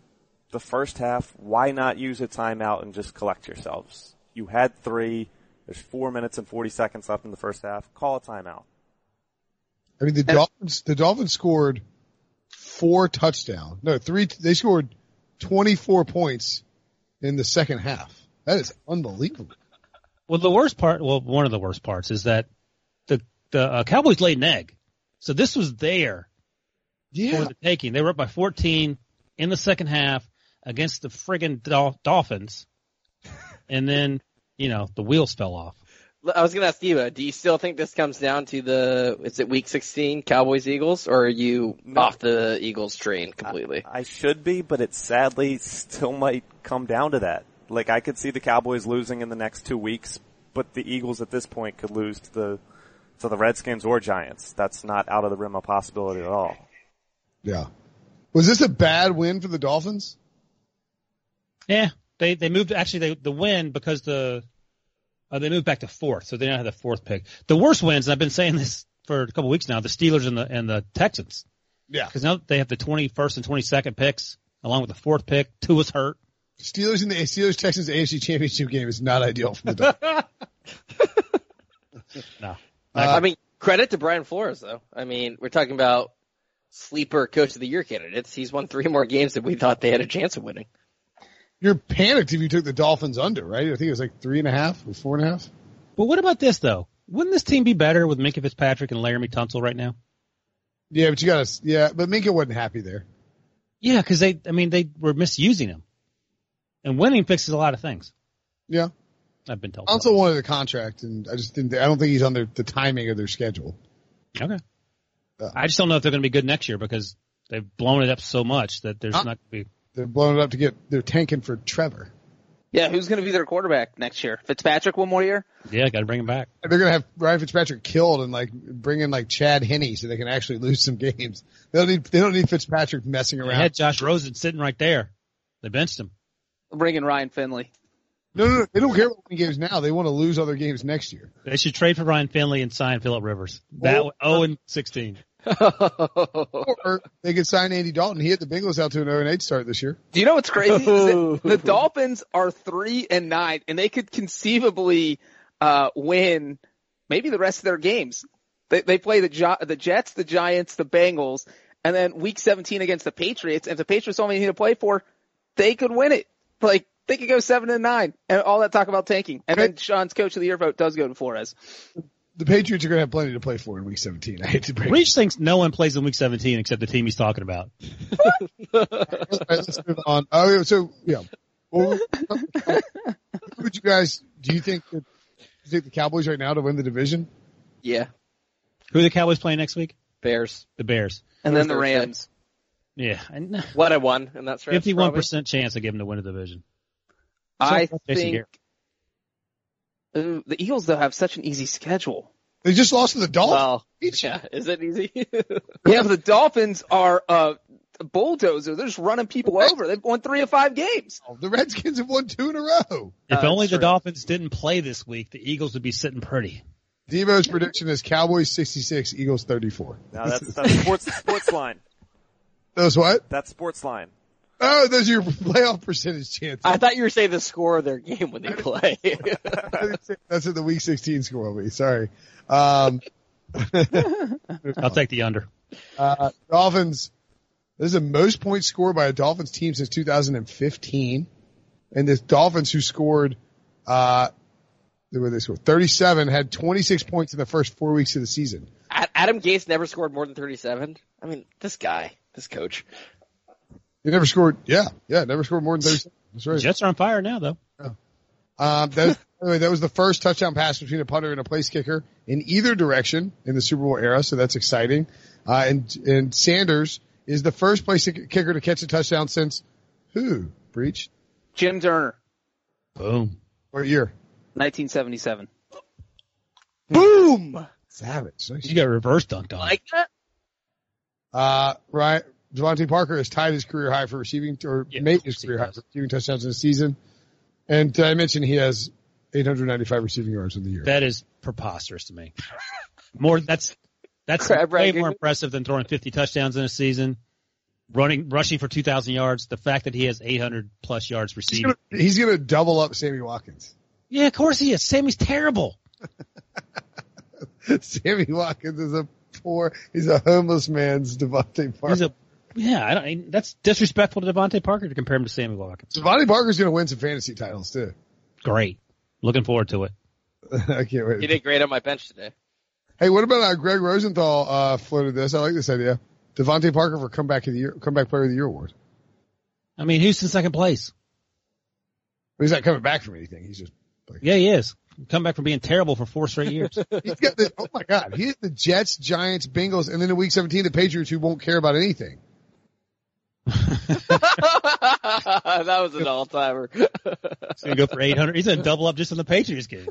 the first half. Why not use a timeout and just collect yourselves? You had three. There's four minutes and 40 seconds left in the first half. Call a timeout. I mean, the Dolphins, the Dolphins scored four touchdowns. No, three. They scored 24 points in the second half. That is unbelievable. Well, the worst part, well, one of the worst parts is that the the uh, Cowboys laid an egg. So this was there Yeah. for the taking. They were up by 14 in the second half against the friggin' Dol- Dolphins, and then you know the wheels fell off. I was going to ask you, uh, do you still think this comes down to the, is it week 16 Cowboys Eagles or are you No. off the Eagles train completely? I should be, but it sadly still might come down to that. Like I could see the Cowboys losing in the next two weeks, but the Eagles at this point could lose to the to the Redskins or Giants. That's not out of the realm of possibility at all. Yeah. Was this a bad win for the Dolphins? Yeah, they they moved actually they the win because the uh, they moved back to fourth, so they now have the fourth pick. The worst wins, and I've been saying this for a couple weeks now, the Steelers and the and the Texans, Yeah. because now they have the 21st and 22nd picks along with the fourth pick. Two was hurt. Steelers in the Steelers Texans AFC Championship game is not ideal for the Dolphins. No, Uh, I mean, credit to Brian Flores though. I mean, we're talking about sleeper coach of the year candidates. He's won three more games than we thought they had a chance of winning. You're panicked if you took the Dolphins under, right? I think it was like three and a half or four and a half. but what about this though? Wouldn't this team be better with Minkah Fitzpatrick and Laremy Tunsil right now? Yeah, but you gotta, yeah, but Minkah wasn't happy there. Yeah, because they, I mean, they were misusing him, and winning fixes a lot of things. Yeah. I've been told. Also wanted a contract and I just didn't, I don't think he's on their, the timing of their schedule. Okay. Yeah. I just don't know if they're going to be good next year because they've blown it up so much that there's Huh? not going to be. They're blowing it up to get, they're tanking for Trevor. Yeah, who's going to be their quarterback next year? Fitzpatrick one more year? Yeah, got to bring him back. They're gonna have Ryan Fitzpatrick killed and like bring in like Chad Henne so they can actually lose some games. They don't need, they don't need Fitzpatrick messing around. They around. had Josh Rosen sitting right there. They benched him. Bring in Ryan Finley. No, no, no. They don't care about winning games now. They want to lose other games next year. They should trade for Ryan Finley and sign Philip Rivers. That Oh. oh and sixteen. Or they could sign Andy Dalton. He hit the Bengals out to an 0 8 start this year. Do you know what's crazy? Is the Dolphins are three and nine, and they could conceivably uh, win maybe the rest of their games. They, they play the Gi- the Jets, the Giants, the Bengals, and then Week 17 against the Patriots. And if the Patriots only need to play for, they could win it. Like they could go seven and nine, and all that talk about tanking. And then Sean's coach of the year vote does go to Flores. The Patriots are going to have plenty to play for in week 17. I hate to break it. Reach thinks no one plays in Week 17 except the team he's talking about. All right, let's move on. Oh, yeah, so yeah. Well, who would you guys, do you think that, do you think the Cowboys right now to win the division? yeah, Who are the Cowboys playing next week? Bears. The Bears. And then the Thursday. Rams. Yeah, What I won, and that's fifty-one percent chance I give them to win the division. I think Garrett. The Eagles though have such an easy schedule. They just lost to the Dolphins. Well, yeah, is it easy? Yeah, but the Dolphins are uh, a bulldozer. They're just running people over. They've won three of five games. the Redskins have won two in a row. If Uh, only the true. Dolphins didn't play this week, the Eagles would be sitting pretty. Deebo's prediction is Cowboys 66, Eagles 34. Now that's that's sports sports line. That's what? That's sports line. Oh, those are your playoff percentage chances. I thought you were saying the score of their game when they play. That's what the week 16 score will be. Sorry. Um, I'll take the under. uh, Dolphins, this is the most points scored by a Dolphins team since 2015. And the Dolphins who scored, uh, what they scored? 37 had 26 points in the first four weeks of the season. Adam Gase never scored more than 37. I mean, this guy, this coach. They never scored. Yeah. Yeah. Never scored more than 37. That's right. Jets are on fire now, though. Um, that was, the that was the first touchdown pass between a punter and a place kicker in either direction in the Super Bowl era, so that's exciting. Uh, and and Sanders is the first place kicker to catch a touchdown since who? Breech? Jim Turner, Boom. What year? 1977. Boom! Savage. Nice. You got reverse dunked on. Like that? Uh, right. DeVante Parker has tied his career high for receiving, or Yeah, made his career high for receiving touchdowns in a season. And did I mentioned he has 895 receiving yards in the year? That is preposterous to me. More that's that's Crab way ranking. more impressive than throwing 50 touchdowns in a season, running rushing for 2,000 yards. The fact that he has 800 plus yards he's receiving. he's gonna double up Sammy Watkins. Yeah, of course he is. Sammy's terrible. Sammy Watkins is a poor, he's a homeless man's DeVante Parker. He's a Yeah, I don't, that's disrespectful to DeVante Parker to compare him to Sammy Watkins. DeVante Parker's going to win some fantasy titles too. Great. Looking forward to it. I can't wait. He did great on my bench today. Hey, what about uh, Gregg Rosenthal uh, floated this? I like this idea. DeVante Parker for comeback of the year, comeback player of the year award. I mean, who's in second place? He's not coming back from anything. He's just Yeah, he is. Come back from being terrible for four straight years. he's got the oh my god, he hit the Jets, Giants, Bengals, and then in week 17 the Patriots who won't care about anything. that was an all timer. He's gonna go for 800. He's gonna double up just in the Patriots game.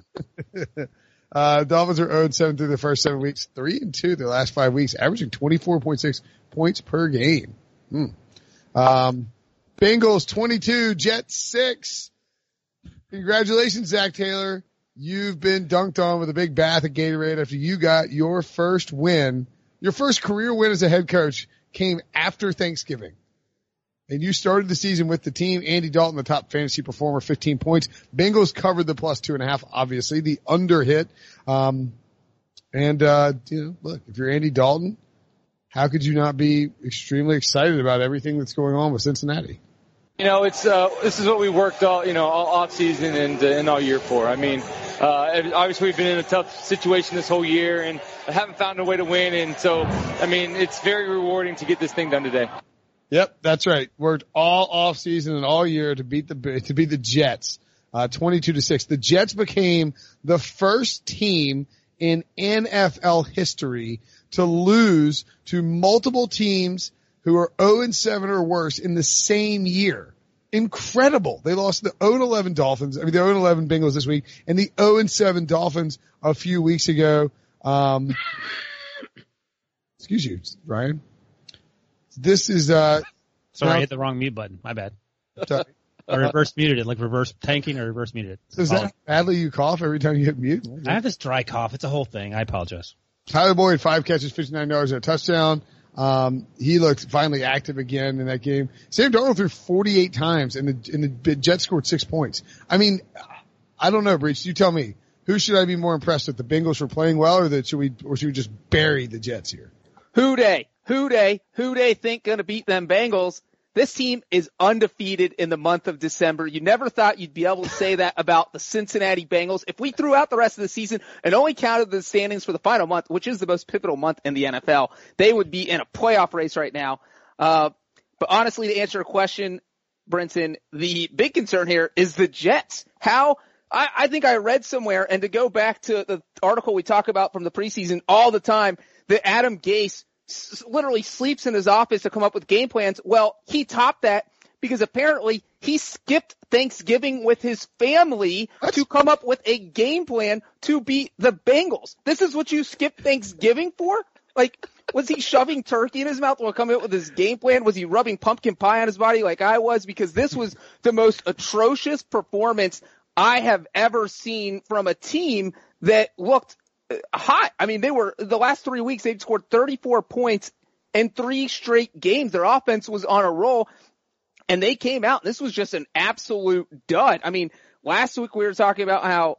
Uh, Dolphins are 0 7 through the first seven weeks, 3 and 2 the last five weeks, averaging 24.6 points per game. Hmm. Um, Bengals 22, Jets 6. Congratulations, Zac Taylor. You've been dunked on with a big bath of Gatorade after you got your first win. Your first career win as a head coach came after Thanksgiving. And you started the season with the team. Andy Dalton, the top fantasy performer, 15 points. Bengals covered the plus two and a half, obviously. The under hit. Um, and, uh, you know, look, if you're Andy Dalton, how could you not be extremely excited about everything that's going on with Cincinnati? You know, it's uh, this is what we worked all you know all off season and uh, and all year for. I mean, uh, obviously we've been in a tough situation this whole year and haven't found a way to win. And so, I mean, it's very rewarding to get this thing done today. Yep, that's right. Worked all off season and all year to beat the to beat the Jets, uh, twenty-two to six. The Jets became the first team in NFL history to lose to multiple teams who are 0 and 7 or worse in the same year. Incredible. They lost the 0 and 11 Dolphins, I mean the 0 and 11 Bengals this week and the 0 and 7 Dolphins a few weeks ago. Um, excuse you, Ryan. This is, uh, Sorry, Now- I hit the wrong mute button. My bad. sorry. I reverse muted it, like reverse tanking or reverse muted it. is that badly you cough every time you hit mute? I have this dry cough. It's a whole thing. I apologize. Tyler Boyd, five catches, 59 yards and a touchdown. Um, he looked finally active again in that game. Sam Darnold threw 48 times and the, and the Jets scored six points. I mean, I don't know, Breech. You tell me. Who should I be more impressed with? The Bengals for playing well or that should we, or should we just bury the Jets here? Who day? Who they, Who they think gonna beat them Bengals? This team is undefeated in the month of December. You never thought you'd be able to say that about the Cincinnati Bengals. If we threw out the rest of the season and only counted the standings for the final month, which is the most pivotal month in the NFL, they would be in a playoff race right now. Uh, but honestly, to answer your question, Brinson, the big concern here is the Jets. How I, I think I read somewhere, and to go back to the article we talk about from the preseason all the time, that Adam Gase s- literally sleeps in his office to come up with game plans. Well, he topped that because apparently he skipped Thanksgiving with his family to come up with a game plan to beat the Bengals. This is what you skip Thanksgiving for? Like, was he shoving turkey in his mouth while coming up with his game plan? Was he rubbing pumpkin pie on his body like I was? Because this was the most atrocious performance I have ever seen from a team that looked hot. I mean, they were the last three weeks they'd scored 34 points in three straight games. Their offense was on a roll, and they came out. This was just an absolute dud. I mean, last week we were talking about how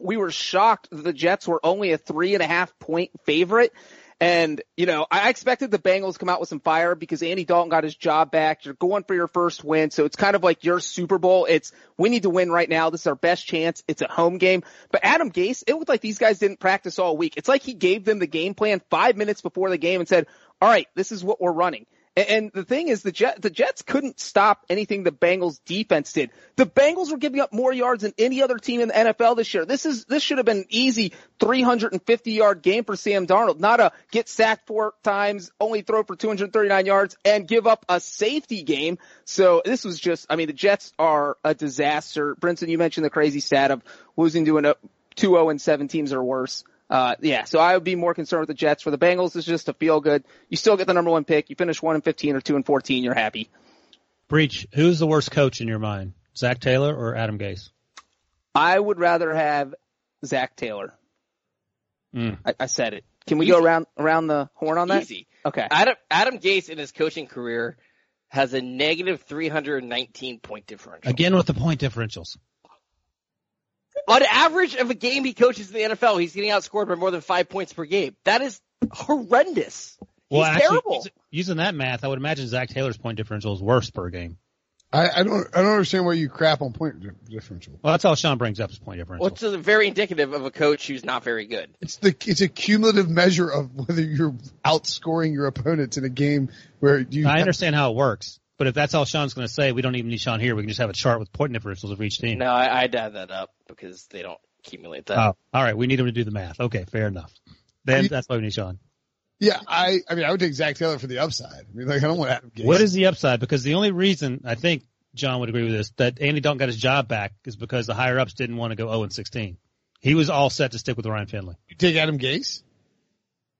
we were shocked the Jets were only a three and a half point favorite. And, you know, I expected the Bengals to come out with some fire because Andy Dalton got his job back. You're going for your first win. So it's kind of like your Super Bowl. It's, we need to win right now. This is our best chance. It's a home game. But Adam Gase, it looked like these guys didn't practice all week. It's like he gave them the game plan five minutes before the game and said, all right, this is what we're running. And, the thing is, the Jet, the Jets couldn't stop anything the Bengals defense did. The Bengals were giving up more yards than any other team in the NFL this year. This is, this should have been an easy 350 yard game for Sam Darnold, not a get sacked four times, only throw for 239 yards and give up a safety game. So this was just, I mean, the Jets are a disaster. Brinson, you mentioned the crazy stat of losing to a 2-0 and 7 teams or worse. Uh, yeah, so I would be more concerned with the Jets. For the Bengals, it's just a feel good. You still get the number one pick. You finish one and fifteen or two and fourteen. You're happy. Breech, who's the worst coach in your mind? Zac Taylor or Adam Gase? I would rather have Zac Taylor. Mm. I, I said it. Can we go around around the horn on that? Easy. Okay. Adam Adam Gase in his coaching career has a negative 319 point differential. Again with the point differentials. On average of a game he coaches in the NFL, he's getting outscored by more than five points per game. That is horrendous. Well, He's actually, terrible. using- using that math, I would imagine Zac Taylor's point differential is worse per game. I, I don't I don't understand why you crap on point di- differential. Well, that's all Sean brings up is point differential. Well, it's uh, very indicative of a coach who's not very good. It's the it's a cumulative measure of whether you're outscoring your opponents in a game where you. I understand how it works, but if that's all Sean's going to say, we don't even need Sean here. We can just have a chart with point differentials of each team. No, I, I'd add that up because they don't accumulate that. Oh, all right. We need him to do the math. Okay, fair enough. Then that's why we need Sean. Yeah, I I mean I would take Zac Taylor for the upside. I mean like I don't want Adam Gase. What is the upside? Because the only reason I think John would agree with this that Andy Dalton got his job back is because the higher ups didn't want to go 0 and 16. He was all set to stick with Ryan Finley. you take Adam Gase?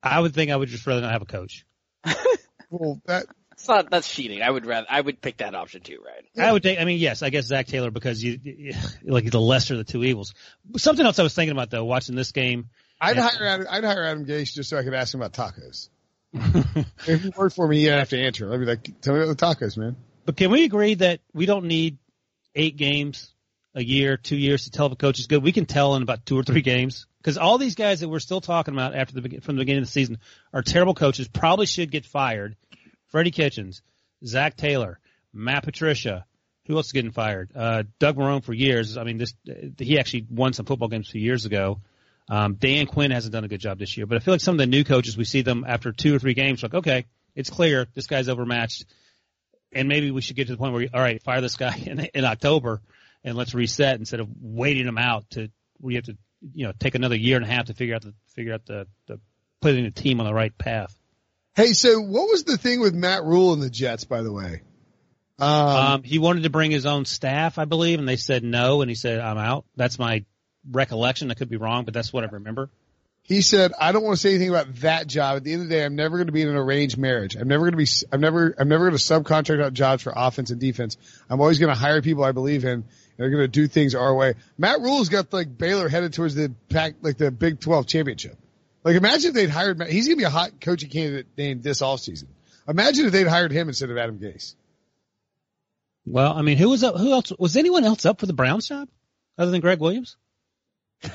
I would think I would just rather not have a coach. Well, that It's not that's cheating. I would rather I would pick that option too, right? I would take. I mean, yes, I guess Zac Taylor because you, you like he's the lesser of the two evils. Something else I was thinking about though, watching this game. I'd hire Adam, I'd hire Adam Gase just so I could ask him about tacos. if he worked for me, he'd have to answer. I'd be like, "Tell me about the tacos, man." But can we agree that we don't need eight games a year, two years to tell if a coach is good? We can tell in about two or three games because all these guys that we're still talking about after the begin- from the beginning of the season are terrible coaches. Probably should get fired. Freddie Kitchens, Zac Taylor, Matt Patricia. Who else is getting fired? Uh, Doug Marrone for years. I mean, this he actually won some football games a few years ago. Um, Dan Quinn hasn't done a good job this year, but I feel like some of the new coaches we see them after two or three games, like okay, it's clear this guy's overmatched and maybe we should get to the point where, all right, fire this guy in, in October and let's reset instead of waiting him out to we have to, you know, take another year and a half to figure out the figure out the, the putting the team on the right path. Hey, so what was the thing with Matt Rhule and the Jets, by the way? Um, Um, he wanted to bring his own staff, I believe, and they said no, and he said, "I'm out." That's my recollection. I could be wrong, but that's what I remember. he said, "I don't want to say anything about that job. At the end of the day, I'm never going to be in an arranged marriage. I'm never going to be. I'm never. I'm never going to subcontract out jobs for offense and defense. I'm always going to hire people I believe in. And they're going to do things our way. Matt Rhule's got like Baylor headed towards the pack, like the Big 12 championship. Like imagine if they'd hired Matt. He's going to be a hot coaching candidate named this offseason. Imagine if they'd hired him instead of Adam Gase. Well, I mean, who was up? Who else was anyone else up for the Browns job other than Gregg Williams?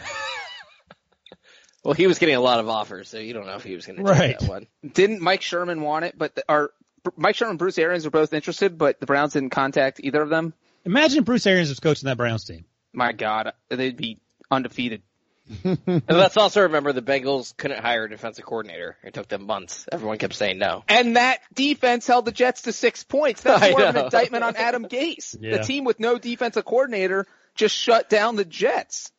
Well, he was getting a lot of offers, so you don't know if he was going to Right. take that one. Didn't Mike Sherman want it? But the, our Mike Sherman and Bruce Arians were both interested, but the Browns didn't contact either of them. Imagine Bruce Arians was coaching that Browns team. My God, they'd be undefeated. And let's also remember the Bengals couldn't hire a defensive coordinator. It took them months. Everyone kept saying no. And that defense held the Jets to six points. That's I more of an indictment on Adam Gase. Yeah. The team with no defensive coordinator just shut down the Jets.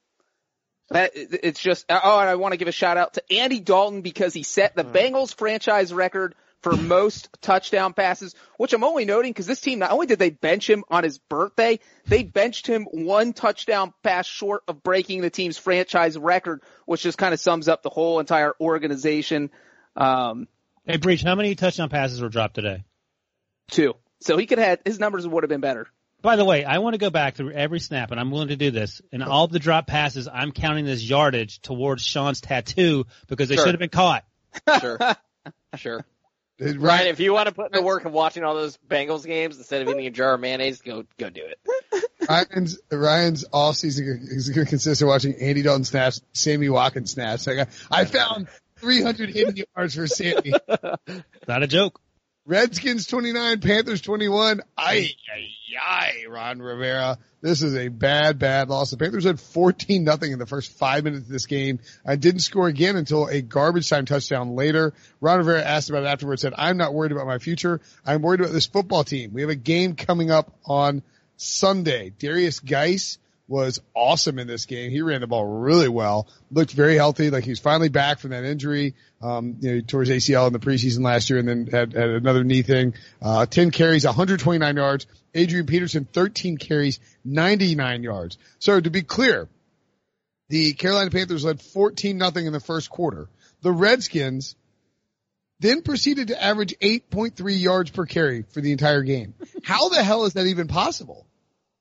That it's just oh, and I want to give a shout out to Andy Dalton because he set the mm. Bengals franchise record for most touchdown passes, which I'm only noting because this team not only did they bench him on his birthday, they benched him one touchdown pass short of breaking the team's franchise record, which just kind of sums up the whole entire organization. Um, Hey, Breech, how many touchdown passes were dropped today? two. So he could have his numbers would have been better. By the way, I want to go back through every snap, and I'm willing to do this. And all the drop passes, I'm counting this yardage towards Sean's tattoo because they Sure. should have been caught. Sure. sure. Did Ryan, Ryan, if you want to put in the work of watching all those Bengals games instead of eating a jar of mayonnaise, go go do it. Ryan's Ryan's all season is going to consist of watching Andy Dalton snaps, Sammy Watkins snaps. Like I, I found 300 hidden yards for Sammy. Not a joke. Redskins 29, Panthers 21. Ay, hmm. ay, ay, Ron Rivera. This is a bad, bad loss. The Panthers had 14 nothing in the first five minutes of this game. I didn't score again until a garbage time touchdown later. Ron Rivera asked about it afterwards, said, I'm not worried about my future. I'm worried about this football team. We have a game coming up on Sunday. Derrius Guice was awesome in this game. He ran the ball really well, looked very healthy, like he was finally back from that injury. Um, you know, towards ACL in the preseason last year and then had, had another knee thing. Uh, 10 carries, 129 yards. Adrian Peterson, 13 carries, 99 yards. So to be clear, the Carolina Panthers led 14 nothing in the first quarter. The Redskins then proceeded to average 8.3 yards per carry for the entire game. How the hell is that even possible?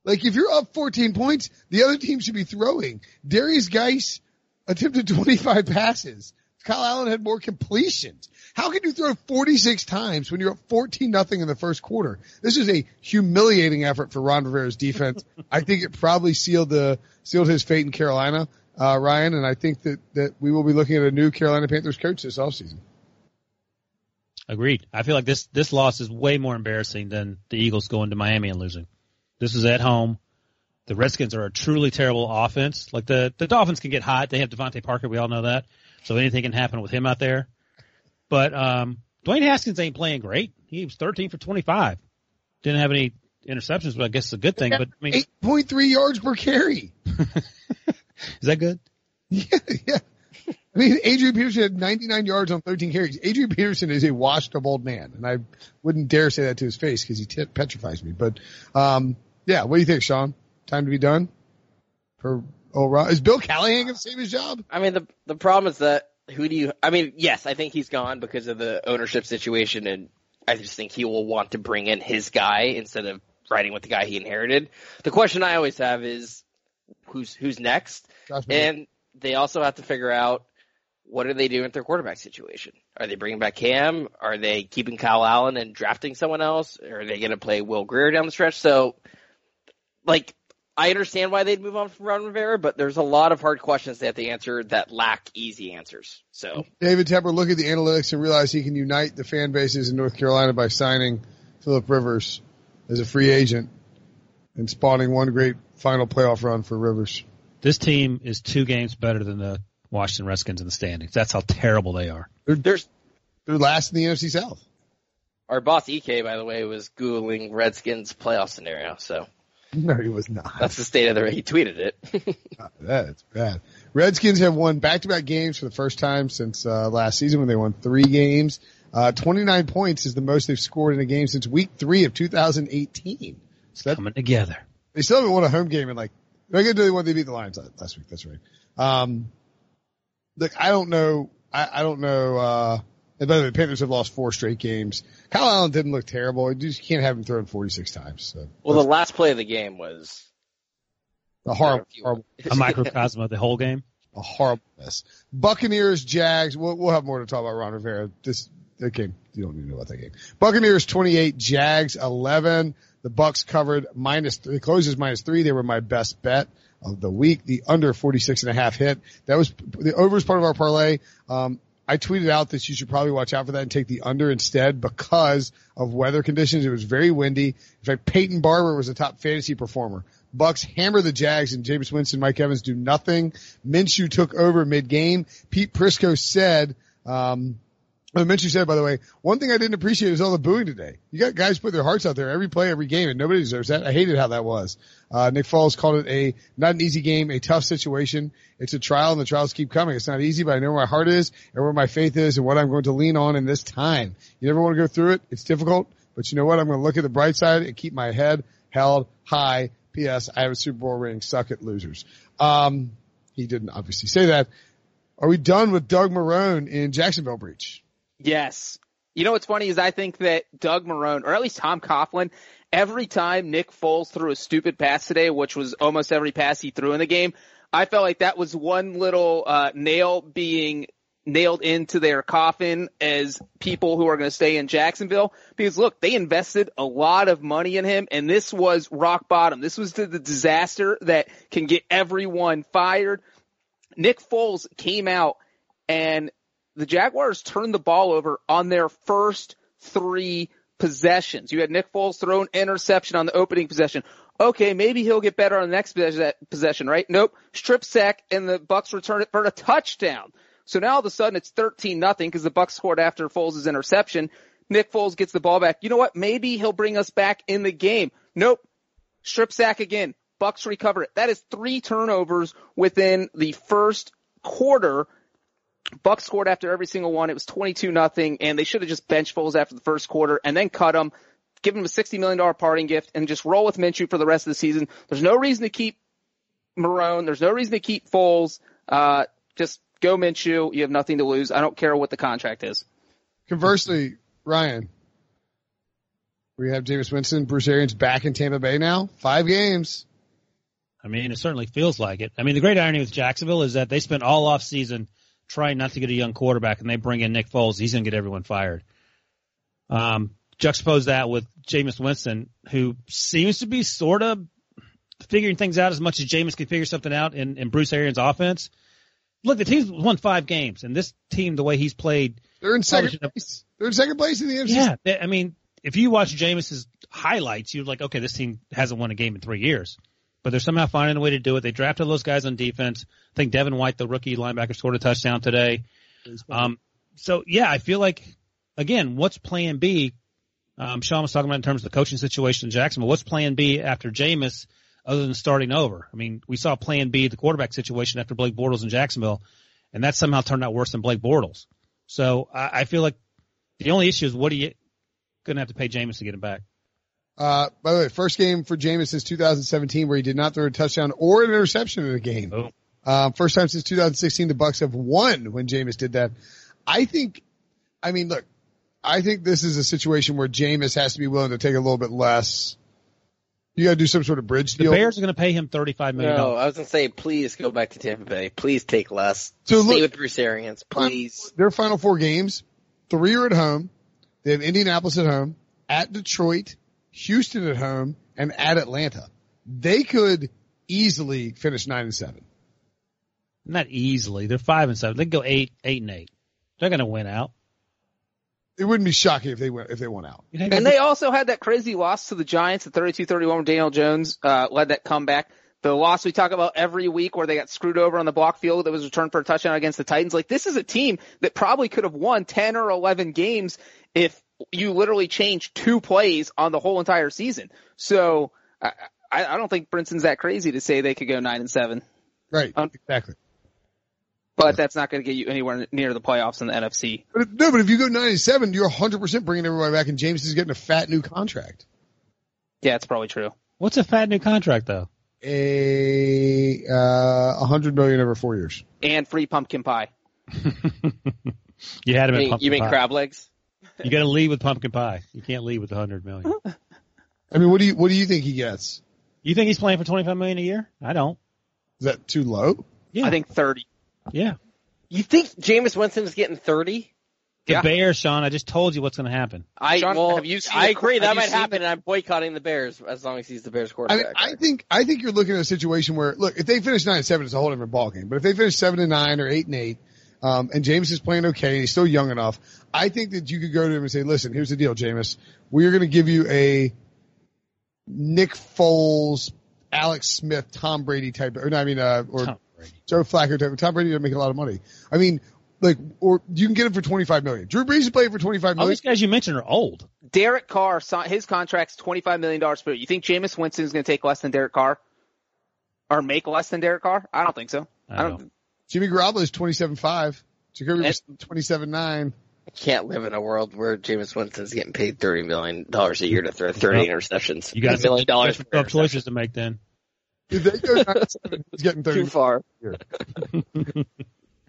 Like if you're up 14 points, the other team should be throwing. Derrius Guice attempted 25 passes. Kyle Allen had more completions. How can you throw 46 times when you're up 14 nothing in the first quarter? This is a humiliating effort for Ron Rivera's defense. I think it probably sealed the sealed his fate in Carolina, uh, Ryan, and I think that that we will be looking at a new Carolina Panthers coach this offseason. Agreed. I feel like this this loss is way more embarrassing than the Eagles going to Miami and losing. This is at home. The Redskins are a truly terrible offense. Like the the Dolphins can get hot. They have DeVante Parker. We all know that. So anything can happen with him out there. But um, Dwayne Haskins ain't playing great. He was 13 for 25. Didn't have any interceptions, but I guess it's a good thing. But I mean, 8.3 yards per carry. is that good? Yeah, yeah. I mean, Adrian Peterson had 99 yards on 13 carries. Adrian Peterson is a washed up old man, and I wouldn't dare say that to his face because he t- petrifies me. But, um, yeah, what do you think, Sean? Time to be done for Ron? Is Bill Callahan going to save his job? I mean, the the problem is that who do you? I mean, yes, I think he's gone because of the ownership situation, and I just think he will want to bring in his guy instead of riding with the guy he inherited. The question I always have is who's who's next, and they also have to figure out what are they doing with their quarterback situation? Are they bringing back Cam? Are they keeping Kyle Allen and drafting someone else? Or are they going to play Will Grier down the stretch? So, like, I understand why they'd move on from Ron Rivera, but there's a lot of hard questions they have to answer that lack easy answers. So, David Tepper look at the analytics and realize he can unite the fan bases in North Carolina by signing Philip Rivers as a free agent and spawning one great final playoff run for Rivers. This team is two games better than the Washington Redskins in the standings. That's how terrible they are. They're, there's, they're last in the NFC South. Our boss EK, by the way, was googling Redskins playoff scenario. So no, he was not. That's the state of the. He tweeted it. That's bad. Redskins have won back-to-back games for the first time since uh, last season when they won three games. Uh, 29 points is the most they've scored in a game since week three of 2018. So that, coming together. They still haven't won a home game in like. I get to the one they beat the Lions last week. That's right. Um, look, I don't know. I, I don't know. Uh, and by the way, the Panthers have lost four straight games. Kyle Allen didn't look terrible. You just can't have him thrown 46 times. So. Well, the last play of the game was a horrible, horrible a microcosm of the whole game. A horrible mess. Buccaneers, Jags. We'll, we'll have more to talk about Ron Rivera. This that game. You don't need to know about that game. Buccaneers 28, Jags 11. The Bucks covered minus three. Closes minus three. They were my best bet of the week. The under 46 and a half hit. That was the overs part of our parlay. Um, I tweeted out that you should probably watch out for that and take the under instead because of weather conditions. It was very windy. In fact, Peyton Barber was a top fantasy performer. Bucks hammer the Jags and Jameis Winston, Mike Evans do nothing. Minshew took over mid game. Pete Prisco said, um, Mentioned said, by the way, one thing I didn't appreciate is all the booing today. You got guys put their hearts out there every play, every game, and nobody deserves that. I hated how that was. Uh, Nick Foles called it a, not an easy game, a tough situation. It's a trial and the trials keep coming. It's not easy, but I know where my heart is and where my faith is and what I'm going to lean on in this time. You never want to go through it. It's difficult, but you know what? I'm going to look at the bright side and keep my head held high. P.S. I have a Super Bowl ring. Suck it, losers. Um, he didn't obviously say that. Are we done with Doug Marrone in Jacksonville Breech? Yes. You know what's funny is I think that Doug Marrone, or at least Tom Coughlin, every time Nick Foles threw a stupid pass today, which was almost every pass he threw in the game, I felt like that was one little uh, nail being nailed into their coffin as people who are going to stay in Jacksonville. Because look, they invested a lot of money in him, and this was rock bottom. This was the, the disaster that can get everyone fired. Nick Foles came out and the Jaguars turned the ball over on their first three possessions. You had Nick Foles throw an interception on the opening possession. Okay, maybe he'll get better on the next possession, right? Nope. Strip sack and the Bucks return it for a touchdown. So now all of a sudden it's 13 nothing because the Bucks scored after Foles' interception. Nick Foles gets the ball back. You know what? Maybe he'll bring us back in the game. Nope. Strip sack again. Bucks recover it. That is three turnovers within the first quarter Bucks scored after every single one. It was 22 nothing, and they should have just bench Foles after the first quarter and then cut him, give him a $60 million parting gift, and just roll with Minshew for the rest of the season. There's no reason to keep Marrone. There's no reason to keep Foles. Uh, just go Minshew. You have nothing to lose. I don't care what the contract is. Conversely, Ryan, we have Jameis Winston, Bruce Arians back in Tampa Bay now. Five games. I mean, it certainly feels like it. I mean, the great irony with Jacksonville is that they spent all off season – trying not to get a young quarterback, and they bring in Nick Foles, he's going to get everyone fired. Um, juxtapose that with Jameis Winston, who seems to be sort of figuring things out as much as Jameis can figure something out in, in Bruce Arians' offense. Look, the team's won five games, and this team, the way he's played, They're in second place. They're in second place in the NFC. Yeah, they- I mean, if you watch Jameis's highlights, you're like, okay, this team hasn't won a game in three years, but they're somehow finding a way to do it. They drafted those guys on defense. I think Devin White, the rookie linebacker, scored a touchdown today. Um, so yeah, I feel like again, what's Plan B? Um, Sean was talking about in terms of the coaching situation in Jacksonville. What's Plan B after Jameis, other than starting over? I mean, we saw Plan B, the quarterback situation after Blake Bortles in Jacksonville, and that somehow turned out worse than Blake Bortles. So I, I feel like the only issue is what are you going to have to pay Jameis to get him back? Uh, by the way, first game for Jameis since 2017 where he did not throw a touchdown or an interception in a game. Oh. Um, first time since 2016 the Bucks have won when Jameis did that. I think, I mean, look, I think this is a situation where Jameis has to be willing to take a little bit less. You got to do some sort of bridge deal. The. Bears are going to pay him thirty-five million No. I was gonna say, please go back to Tampa Bay. Please take less. So Stay look- with Bruce Arians, please. Their final four games, three are at home. They have Indianapolis at home, at Detroit, Houston at home, and at Atlanta. They could easily finish nine and seven. Not easily. They're five and seven. They can go eight, eight and eight. They're going to win out. It wouldn't be shocking if they went if they went out. And they also had that crazy loss to the Giants, the 32-31 where Daniel Jones uh, led that comeback. The loss we talk about every week where they got screwed over on the block field that was returned for a touchdown against the Titans. Like this is a team that probably could have won 10 or 11 games if you literally change two plays on the whole entire season. So I, I I don't think Brinson's that crazy to say they could go nine and seven, Right. Um, exactly. but that's not going to get you anywhere near the playoffs in the NFC. But if, no, but if you go nine and seven, you're 100 percent bringing everybody back, and Jameis is getting a fat new contract. Yeah, it's probably true. What's a fat new contract though? A uh, 100 million over four years. And free pumpkin pie. You had him You at mean, you mean pie. crab legs? You got to lead with pumpkin pie. You can't lead with a hundred million. I mean, what do you what do you think he gets? You think he's playing for twenty-five million a year? I don't. Is that too low? Yeah, I think 30. yeah. You think Jameis Winston is getting thirty? The Yeah. Bears, Sean. I just told you what's going to happen. I Sean, well, have you seen I agree that might happen, the- and I'm boycotting the Bears as long as he's the Bears I quarterback. mean, I think I think you're looking at a situation where look, if they finish nine and seven, it's a whole different ballgame. But if they finish seven and nine or eight and eight, um, and Jameis is playing okay and he's still young enough, I think that you could go to him and say, "Listen, here's the deal, Jameis. We are going to give you a Nick Foles, Alex Smith, Tom Brady type, or no, I mean, uh, or Tom Joe Flacco type. Tom Brady doesn't make a lot of money. I mean, like, or you can get him for 25 million. Drew Brees is playing for 25 million. All these guys you mentioned are old. Derek Carr, si- his contract's $25 million per year. You think Jameis Winston is going to take less than Derek Carr? Or make less than Derek Carr? I don't think so. I I don't, know. Jimmy Garoppolo is 27.5. Jacoby was And- 27.9. I can't live in a world where Jameis Winston's getting paid thirty million dollars a year to throw thirty Yep. interceptions. You got a million dollars some per tough choices to make then. They go nine and seven, he's getting 30 Too far.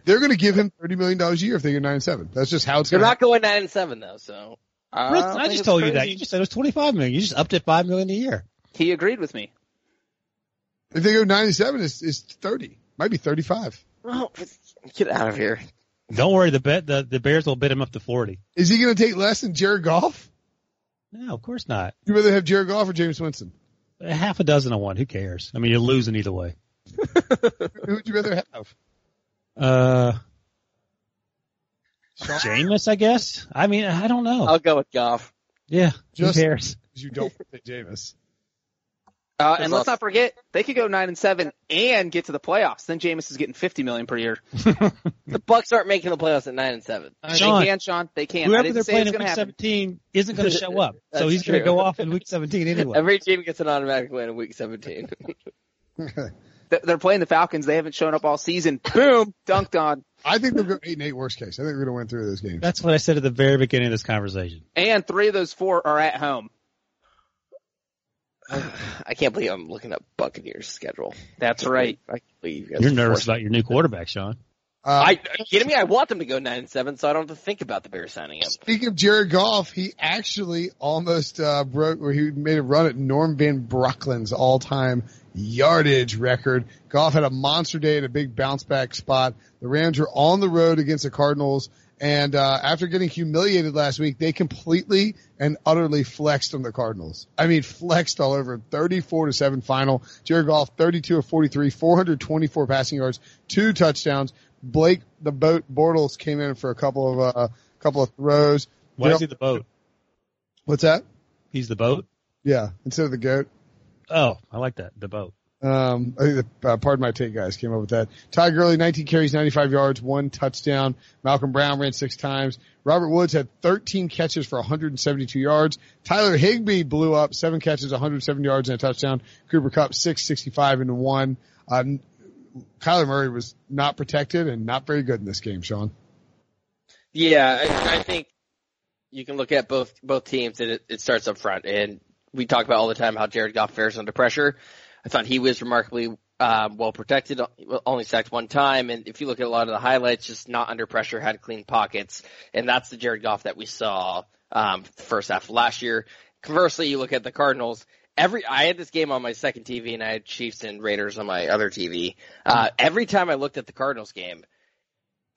They're going to give him $30 million a year if they go 9 and 7. That's just how it's They're going to not going nine and seven though, so I, Chris, don't I just it's told you that. crazy. You just said it was twenty-five million. You just upped it five million a year. He agreed with me. If they go 9 and 7, it's, it's 30. Might be 35. well, get out of here. Don't worry. The bet the, the Bears will bid him up to forty. Is he going to take less than Jared Goff? No, of course not. You rather have Jared Goff or Jameis Winston? A half a dozen to one. Who cares? I mean, you're losing either way. Who would you rather have? Uh, Jameis, I guess. I mean, I don't know. I'll go with Goff. yeah, Just- who cares? Because you don't pick Jameis. Uh, and let's not forget, they could go nine and seven and get to the playoffs. Then Jameis is getting fifty million per year. The Bucks aren't making the playoffs at nine and seven. Sean, they can, Sean. They can. I Whoever didn't they're playing in week happen. 17 isn't going to show up. so he's going to go off in week 17 anyway. Every team gets an automatic win in week seventeen. They're playing the Falcons. They haven't shown up all season. Boom, dunked on. I think they'll go 8 and 8 worst case. I think we're going to win three of those games. That's what I said at the very beginning of this conversation. And three of those four are at home. I can't believe I'm looking up Buccaneers schedule. That's right. I can't believe you guys You're nervous about your new quarterback, Sean. Uh, I, are you kidding me? I want them to go nine and seven, so I don't have to think about the Bears signing him. Speaking of Jared Goff, he actually almost uh, broke, or he made a run at Norm Van Brocklin's all-time yardage record. Goff had a monster day at a big bounce back spot. The Rams were on the road against the Cardinals, and uh, after getting humiliated last week, they completely and utterly flexed on the Cardinals. I mean, flexed all over. 34 to seven final. Jared Goff, 32 of 43, 424 passing yards, two touchdowns. Blake the boat Bortles came in for a couple of uh a couple of throws. Why is he the boat? What's that? He's the boat. Yeah, instead of the goat. Oh, I like that. The boat. Um, I think the, uh, pardon my take guys came up with that. Ty Gurley, 19 carries, 95 yards, one touchdown. Malcolm Brown ran six times. Robert Woods had 13 catches for 172 yards. Tyler Higbee blew up seven catches, 107 yards and a touchdown. Cooper Kupp, 665 and one. Um, Kyler Murray was not protected and not very good in this game, Sean. Yeah, I, I think you can look at both both teams, and it, it starts up front. And we talk about all the time how Jared Goff fares under pressure. I thought he was remarkably um, well protected, only sacked one time. And if you look at a lot of the highlights, just not under pressure, had clean pockets, and that's the Jared Goff that we saw um, first half of last year. Conversely, you look at the Cardinals. Every I had this game on my second TV, and I had Chiefs and Raiders on my other TV. Uh, every time I looked at the Cardinals game,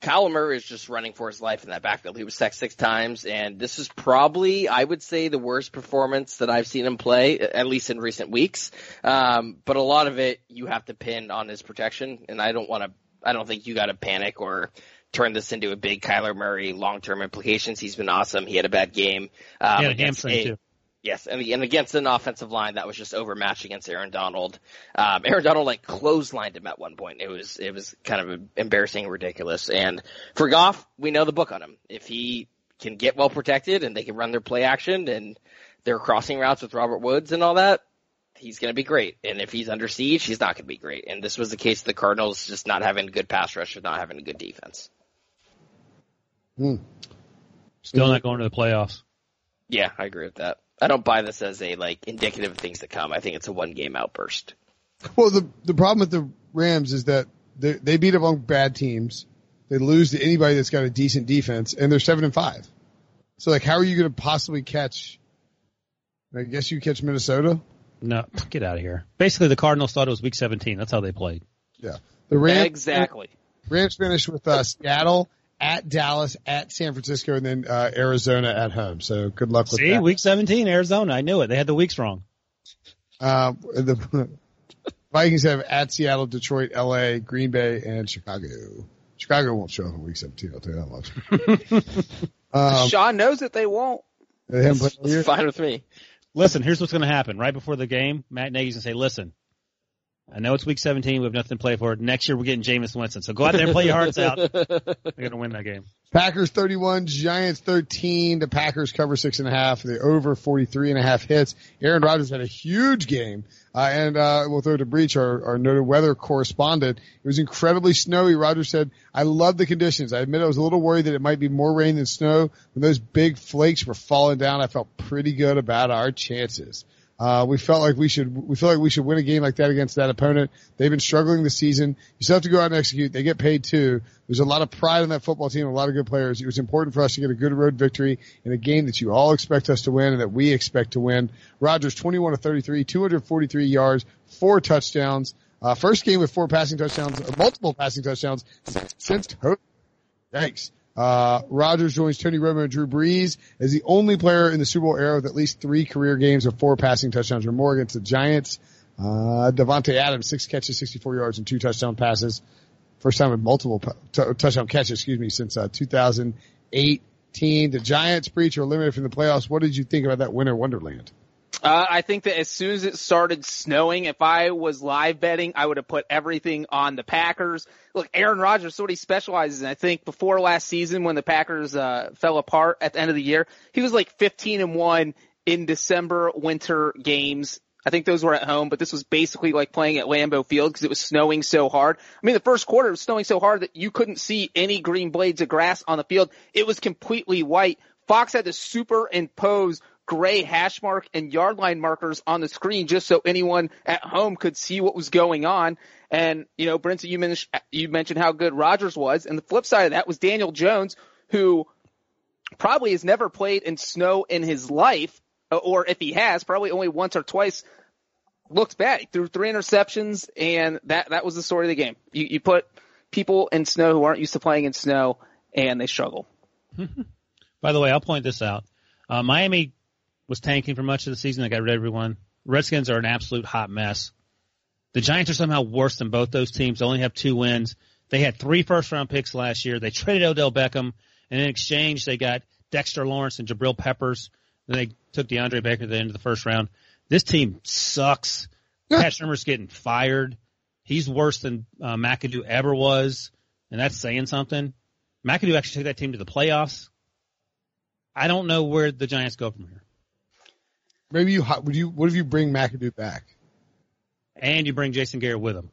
Kyler Murray is just running for his life in that backfield. He was sacked six times, and this is probably, I would say, the worst performance that I've seen him play, at least in recent weeks. Um, but a lot of it you have to pin on his protection, and I don't want to, I don't think you got to panic or turn this into a big Kyler Murray long-term implications. He's been awesome. He had a bad game. Um, He had a hamstring a- too. Yes, and, and against an offensive line that was just overmatched against Aaron Donald. Um, Aaron Donald like clotheslined him at one point. It was it was kind of embarrassing, and ridiculous. And for Goff, we know the book on him. If he can get well protected and they can run their play action and their crossing routes with Robert Woods and all that, he's going to be great. And if he's under siege, he's not going to be great. And this was the case of the Cardinals just not having a good pass rush, or not having a good defense. Still not going to the playoffs. Yeah, I agree with that. I don't buy this as a like indicative of things to come. I think it's a one game outburst. Well, the the problem with the Rams is that they, they beat up on bad teams. They lose to anybody that's got a decent defense, and they're seven and five. So, like, how are you going to possibly catch? I guess you catch Minnesota. No, get out of here. Basically, the Cardinals thought it was Week 17. That's how they played. Yeah, the Rams Exactly. Rams finished with uh, Seattle at Dallas at San Francisco, and then uh, Arizona at home. So, good luck with See, that. Week 17, Arizona. I knew it. They had the weeks wrong. Uh, the Vikings have at Seattle, Detroit, LA, Green Bay, and Chicago. Chicago won't show up in week 17, I'll tell you that much. um, Sean knows that they won't. they haven't played all year. It's fine with me. Listen, here's what's going to happen. Right before the game, Matt Nagy's going to say, listen, I know it's week 17. We have nothing to play for. Next year, we're getting Jameis Winston. So go out there and play your hearts out. They're going to win that game. Packers 31, Giants 13. The Packers cover six and a half. The over 43 and a half hits. Aaron Rodgers had a huge game. Uh, and, uh, we'll throw to Breech, our, our noted weather correspondent. It was incredibly snowy. Rodgers said, I love the conditions. I admit I was a little worried that it might be more rain than snow. When those big flakes were falling down, I felt pretty good about our chances. Uh, we felt like we should, we feel like we should win a game like that against that opponent. They've been struggling this season. You still have to go out and execute. They get paid too. There's a lot of pride in that football team, a lot of good players. It was important for us to get a good road victory in a game that you all expect us to win and that we expect to win. Rodgers, 21 to 33, 243 yards, four touchdowns. Uh, first game with four passing touchdowns, multiple passing touchdowns since. Thanks. Uh, Rodgers joins Tony Romo and Drew Brees as the only player in the Super Bowl era with at least three career games of four passing touchdowns or more against the Giants. Uh, Davante Adams, six catches, 64 yards and two touchdown passes. First time with multiple t- touchdown catches, excuse me, since, uh, 2018. The Giants Breech are eliminated from the playoffs. What did you think about that winter wonderland? Uh, I think that as soon as it started snowing, if I was live betting, I would have put everything on the Packers. Look, Aaron Rodgers is what he specializes in. I think before last season when the Packers, uh, fell apart at the end of the year, he was like 15 and 1 in December winter games. I think those were at home, but this was basically like playing at Lambeau Field because it was snowing so hard. I mean, the first quarter was snowing so hard that you couldn't see any green blades of grass on the field. It was completely white. Fox had to superimpose gray hash mark and yard line markers on the screen just so anyone at home could see what was going on. And, you know, Brinson, you mentioned, you mentioned how good Rodgers was. And the flip side of that was Daniel Jones, who probably has never played in snow in his life, or if he has, probably only once or twice looked bad. He threw three interceptions and that, that was the story of the game. You, you put people in snow who aren't used to playing in snow and they struggle. By the way, I'll point this out. Uh, Miami was tanking for much of the season. They got rid of everyone. Redskins are an absolute hot mess. The Giants are somehow worse than both those teams. They only have two wins. They had three first round picks last year. They traded Odell Beckham And in exchange, they got Dexter Lawrence and Jabril Peppers. Then they took DeAndre Baker at the end of the first round. This team sucks. Pat Shurmur's getting fired. He's worse than uh, McAdoo ever was, and that's saying something. McAdoo actually took that team to the playoffs. I don't know where the Giants go from here. Maybe you would you what if you bring McAdoo back? And you bring Jason Garrett with him.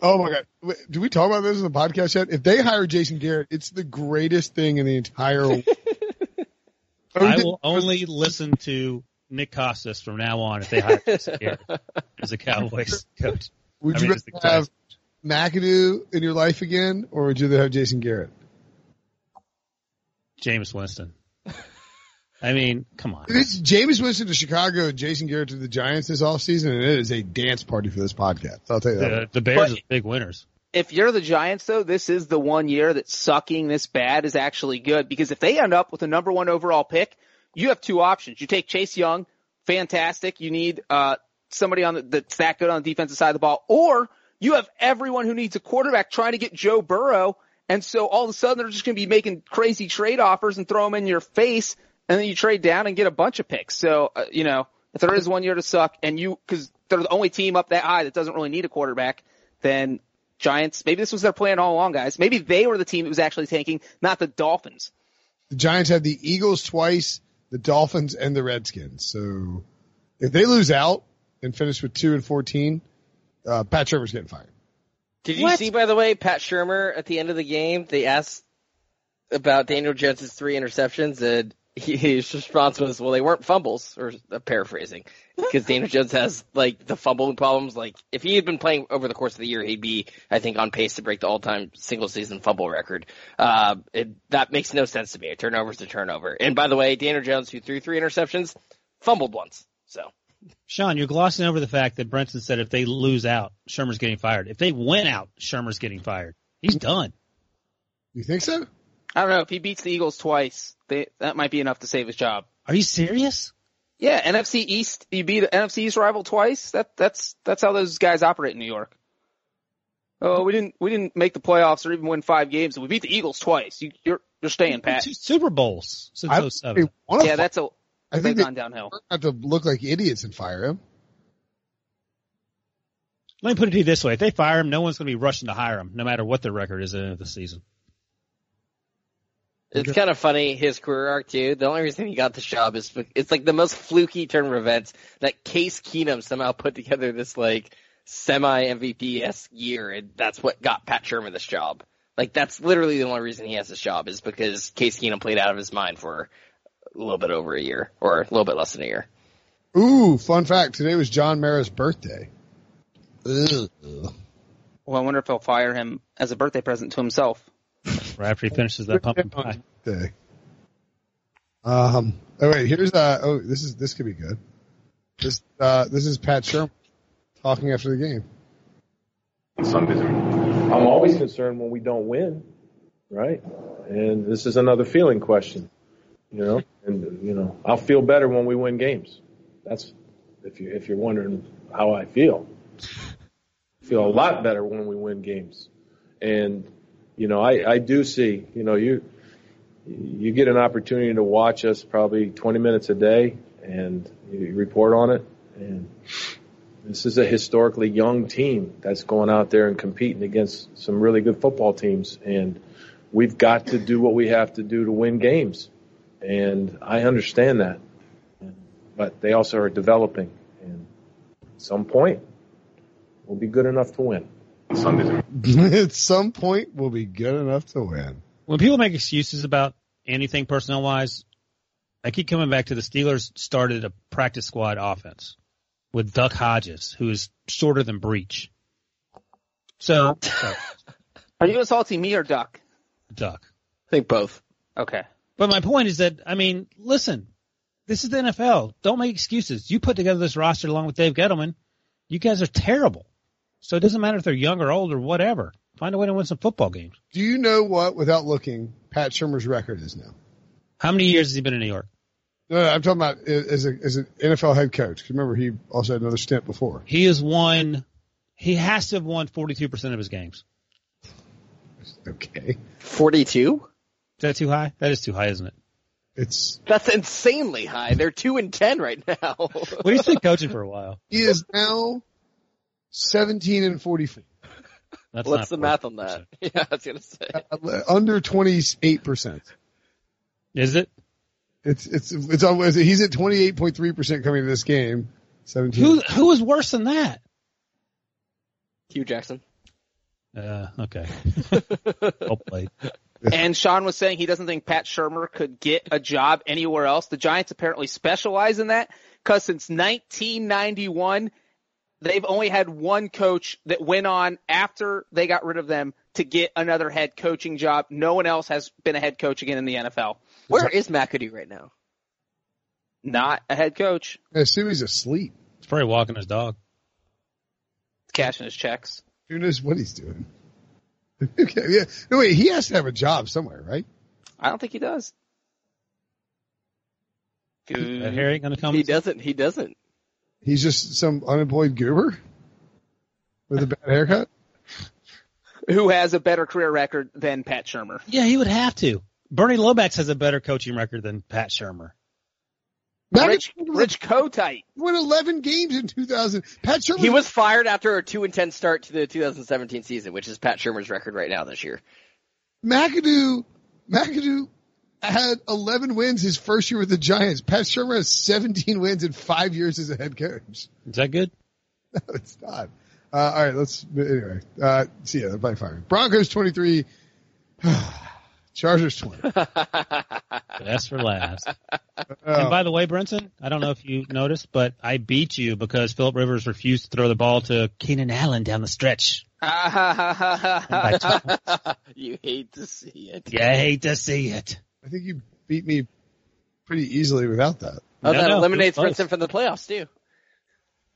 Oh my god! Do we talk about this in the podcast yet? If they hire Jason Garrett, it's the greatest thing in the entire. world. I will only listen to Nick Kostos from now on if they hire Jason Garrett as a Cowboys coach. Would I you mean, it's rather have McAdoo in your life again, or would you rather have Jason Garrett? Jameis Winston. I mean, come on. It's Jameis Winston to Chicago and Jason Garrett to the Giants this offseason, and it is a dance party for this podcast. I'll tell you that. The, the Bears are big winners. if you're the Giants though, this is the one year that sucking this bad is actually good because if they end up with a number one overall pick, you have two options. You take Chase Young, fantastic. You need uh somebody on the, that's that good on the defensive side of the ball, or you have everyone who needs a quarterback trying to get Joe Burrow, and so all of a sudden they're just going to be making crazy trade offers and throw them in your face, and then you trade down and get a bunch of picks. So uh, you know if there is one year to suck, and you because they're the only team up that high that doesn't really need a quarterback, then Giants, maybe this was their plan all along, guys. Maybe they were the team that was actually tanking, not the Dolphins. The Giants have the Eagles twice, the Dolphins, and the Redskins. So if they lose out and finish with two and fourteen, uh, Pat Shurmur's getting fired. Did you What? see, by the way, Pat Shurmur at the end of the game? They asked about Daniel Jones's three interceptions, and he, his response was, "Well, they weren't fumbles," or uh, paraphrasing, because Daniel Jones has like the fumbling problems. Like if he had been playing over the course of the year, he'd be, I think, on pace to break the all-time single-season fumble record. Uh, it, that makes no sense to me. A turnover turnover's a turnover. And by the way, Daniel Jones, who threw three interceptions, fumbled once. So Sean, you're glossing over the fact that Brinson said if they lose out, Shurmur's getting fired. If they win out, Shurmur's getting fired. He's done. You think so? I don't know if he beats the Eagles twice, they, that might be enough to save his job. Are you serious? Yeah, NFC East, you beat an NFC East rival twice. That that's that's how those guys operate in New York. Oh, we didn't we didn't make the playoffs or even win five games. and We beat the Eagles twice. You, you're you're staying, Pat. Two Super Bowls since I, 07. Yeah, that's a I they've think they gone downhill. have to look like idiots and fire him. Let me put it to you this way. If they fire him, no one's going to be rushing to hire him, no matter what their record is at the end of the season. It's kind of funny his career arc too. The only reason he got the job is bec- it's like the most fluky turn of events that Case Keenum somehow put together this like semi MVP esque year, and that's what got Pat Shurmur this job. Like that's literally the only reason he has this job is because Case Keenum played out of his mind for a little bit over a year or a little bit less than a year. Ooh, fun fact. Today was John Mara's birthday. Ugh. Well, I wonder if he'll fire him as a birthday present to himself. Right after he finishes that pumpkin pie. Day. Um. Oh wait. Here's uh. Oh, this is this could be good. This uh. This is Pat Shurmur talking after the game. I'm always concerned when we don't win, right? And this is another feeling question, you know. And you know, I'll feel better when we win games. That's if you if you're wondering how I feel. I feel a lot better when we win games, and you know, I I do see, you know, you you get an opportunity to watch us probably 20 minutes a day, and you report on it, and this is a historically young team that's going out there and competing against some really good football teams. And we've got to do what we have to do to win games. And I understand that. But they also are developing. And at some point, we'll be good enough to win. At some point, we'll be good enough to win. When people make excuses about anything personnel wise, I keep coming back to the Steelers started a practice squad offense with Duck Hodges, who is shorter than Breech. So, so, Are you assaulting me or Duck? Duck. I think both. Okay. But my point is that, I mean, listen, this is the NFL. Don't make excuses. You put together this roster along with Dave Gettleman. You guys are terrible. So it doesn't matter if they're young or old or whatever. Find a way to win some football games. Do you know what, without looking, Pat Shurmur's record is now? How many years has he been in New York? No, no I'm talking about as a as an NFL head coach. Remember, he also had another stint before. He has won, he has to have won 42% of his games. Okay. Forty-two. Is that too high? That is too high, isn't it? It's That's insanely high. They're two and ten right now. Well, he's been coaching for a while. he is now seventeen and forty four, That's What's not the math on that? Yeah, I was gonna say. under twenty eight percent. Is it? It's it's it's always he's at twenty eight point three percent coming to this game. Seventeen. Who who is worse than that? Hue Jackson. Uh, okay. well played. And Sean was saying he doesn't think Pat Shurmur could get a job anywhere else. The Giants apparently specialize in that because since 1991, they've only had one coach that went on after they got rid of them to get another head coaching job. No one else has been a head coach again in the NFL. Where is McAdoo right now? Not a head coach. I assume he's asleep. He's probably walking his dog. Cashing his checks. Who knows what he's doing? okay, yeah. No wait, he has to have a job somewhere, right? I don't think he does. That hair ain't gonna come. He doesn't. He doesn't. He's just some unemployed goober with a bad haircut. Who has a better career record than Pat Shurmur? Yeah, he would have to. Bernie Lomax has a better coaching record than Pat Shurmur. Rich, Rich Kotite. won 11 games in 2000. Pat Shurmur. He was fired after a two and ten start to the 2017 season, which is Pat Shurmur's record right now this year. McAdoo. McAdoo had 11 wins his first year with the Giants. Pat Shurmur has 17 wins in five years as a head coach. Is that good? No, it's not. Uh, all right, let's anyway. Uh, see ya. By fire. Broncos 23. Chargers 20. Best for last. Oh, And by the way, Brinson, I don't know if you noticed, but I beat you because Philip Rivers refused to throw the ball to Keenan Allen down the stretch. you hate to see it. Yeah, I hate to see it. I think you beat me pretty easily without that. Oh, No, that no, eliminates it. Princeton from the playoffs too.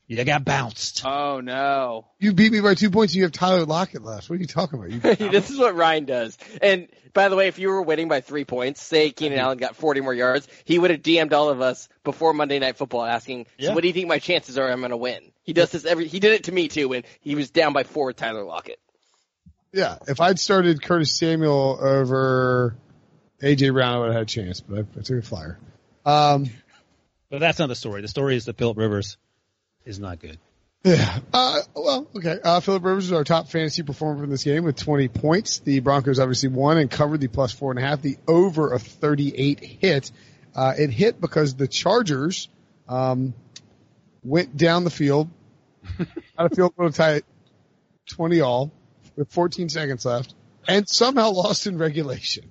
You got bounced. Oh no. You beat me by two points. You have Tyler Lockett left. What are you talking about? You, this is what Ryan does. And by the way, if you were winning by three points, say Keenan Allen got 40 more yards, he would have DM'd all of us before Monday Night Football asking, Yeah. so what do you think my chances are I'm going to win? He does this every, he did it to me too when he was down by four with Tyler Lockett. yeah, if I'd started Curtis Samuel over AJ Brown, would have had a chance, but I, I took a flyer. Um, But that's not the story. The story is that Philip Rivers is not good. Yeah. Uh, well, okay. Uh, Philip Rivers is our top fantasy performer in this game with 20 points. The Broncos obviously won and covered the plus four and a half. The over of 38 hit. Uh, it hit because the Chargers, um, went down the field, had a field goal tie 20 all with 14 seconds left and somehow lost in regulation.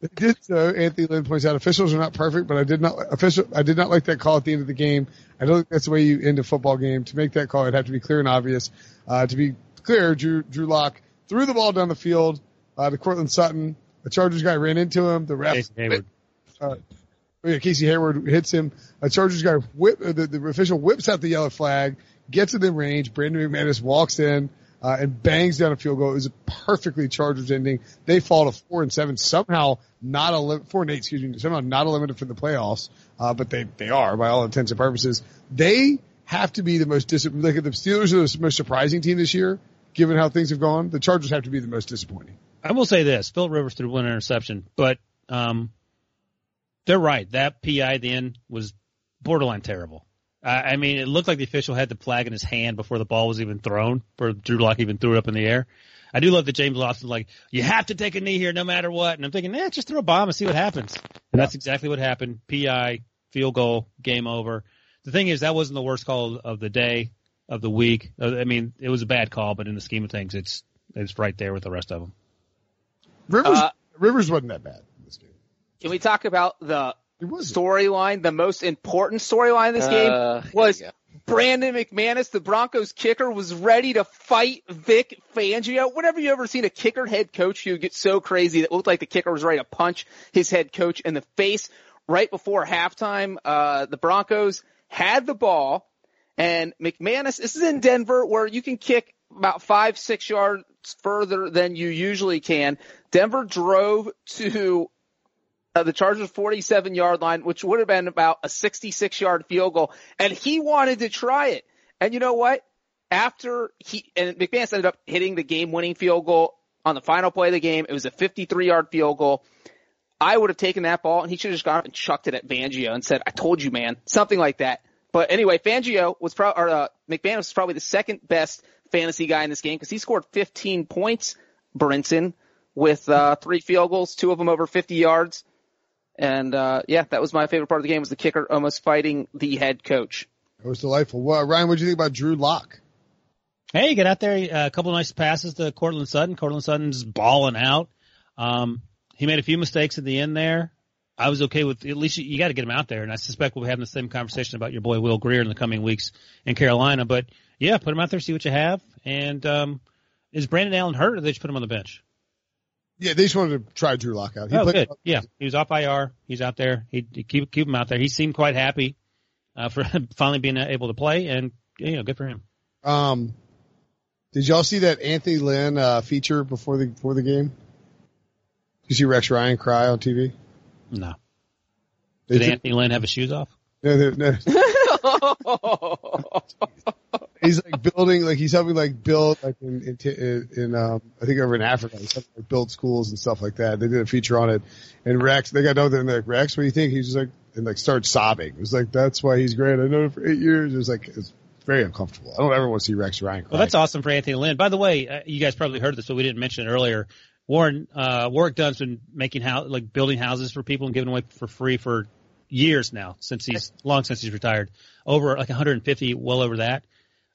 They did so. Anthony Lynn points out officials are not perfect, but I did not official. I did not like that call at the end of the game. I don't think that's the way you end a football game. To make that call, it'd have to be clear and obvious. Uh, to be clear, Drew Drew Lock threw the ball down the field uh, to Courtland Sutton. The Chargers guy ran into him. The ref, Jason Hayward. uh, oh yeah, Casey Hayward hits him. A Chargers guy whip, uh, the, the official whips out the yellow flag, gets in the range. Brandon McManus walks in, uh, and bangs down a field goal. It was a perfectly Chargers ending. They fall to four and seven, somehow not a four and eight, excuse me, somehow not eliminated from the playoffs. Uh, but they, they are by all intents and purposes. They have to be the most like the Steelers are the most surprising team this year, given how things have gone. The Chargers have to be the most disappointing. I will say this: Phil Rivers threw one interception, but um, they're right. That PI at the end was borderline terrible. I, I mean, it looked like the official had the flag in his hand before the ball was even thrown, or Drew Lock even threw it up in the air. I do love that James Lawson's like, you have to take a knee here no matter what. And I'm thinking, eh, just throw a bomb and see what happens. And that's exactly what happened. PI, field goal, game over. The thing is, that wasn't the worst call of the day, of the week. Uh, I mean, it was a bad call, but in the scheme of things, it's it's right there with the rest of them. Rivers Uh, Rivers wasn't that bad in this game. Can we talk about the It wasn't. Storyline? The most important storyline in this game Uh, was Brandon McManus, the Broncos kicker, was ready to fight Vic Fangio. Whenever you ever seen a kicker head coach who gets so crazy that it looked like the kicker was ready to punch his head coach in the face right before halftime, uh, the Broncos had the ball and McManus, this is in Denver where you can kick about five, six yards further than you usually can. Denver drove to uh, the Chargers 47 yard line, which would have been about a 66 yard field goal. And he wanted to try it. And you know what? After he, and McManus ended up hitting the game winning field goal on the final play of the game. It was a 53 yard field goal. I would have taken that ball and he should have just gone up and chucked it at Fangio and said, I told you, man. Something like that. But anyway, Fangio was probably, or, uh, was probably the second best fantasy guy in this game because he scored 15 points, Brinson, with, uh, three field goals, two of them over 50 yards. And, uh, yeah, that was my favorite part of the game was the kicker almost fighting the head coach. It was delightful. Well, Ryan, what do you think about Drew Lock? Hey, get out there. uh, A couple of nice passes to Courtland Sutton. Courtland Sutton's balling out. Um, he made a few mistakes at the end there. I was okay with at least you, you got to get him out there, and I suspect we'll be having the same conversation about your boy Will Grier in the coming weeks in Carolina. But yeah, put him out there, see what you have. And um, is Brandon Allen hurt, or they just put him on the bench? Yeah, they just wanted to try Drew Lock out. He oh, played, good. Yeah, he was off IR. He's out there. He, he keep keep him out there. He seemed quite happy uh, for finally being able to play, and you know, good for him. Um, did y'all see that Anthony Lynn uh, feature before the before the game? Did you see Rex Ryan cry on TV? No. They Did took- Anthony Lynn have his shoes off? No, no, no. he's like building, like he's helping like build, like in, in, in, um, I think over in Africa, he's helping like build schools and stuff like that. They did a feature on it, and Rex, they got with it, and like, Rex, what do you think? He's just like, and like starts sobbing. It was like, that's why he's great. I know him for eight years. It was like, it's very uncomfortable. I don't ever want to see Rex Ryan cry. Well, that's awesome for Anthony Lynn. By the way, uh, you guys probably heard this, but we didn't mention it earlier. Warren, uh, Warwick Dunn's been making house, like building houses for people and giving away for free for years now, since he's, long since he's retired. Over like 150, well over that.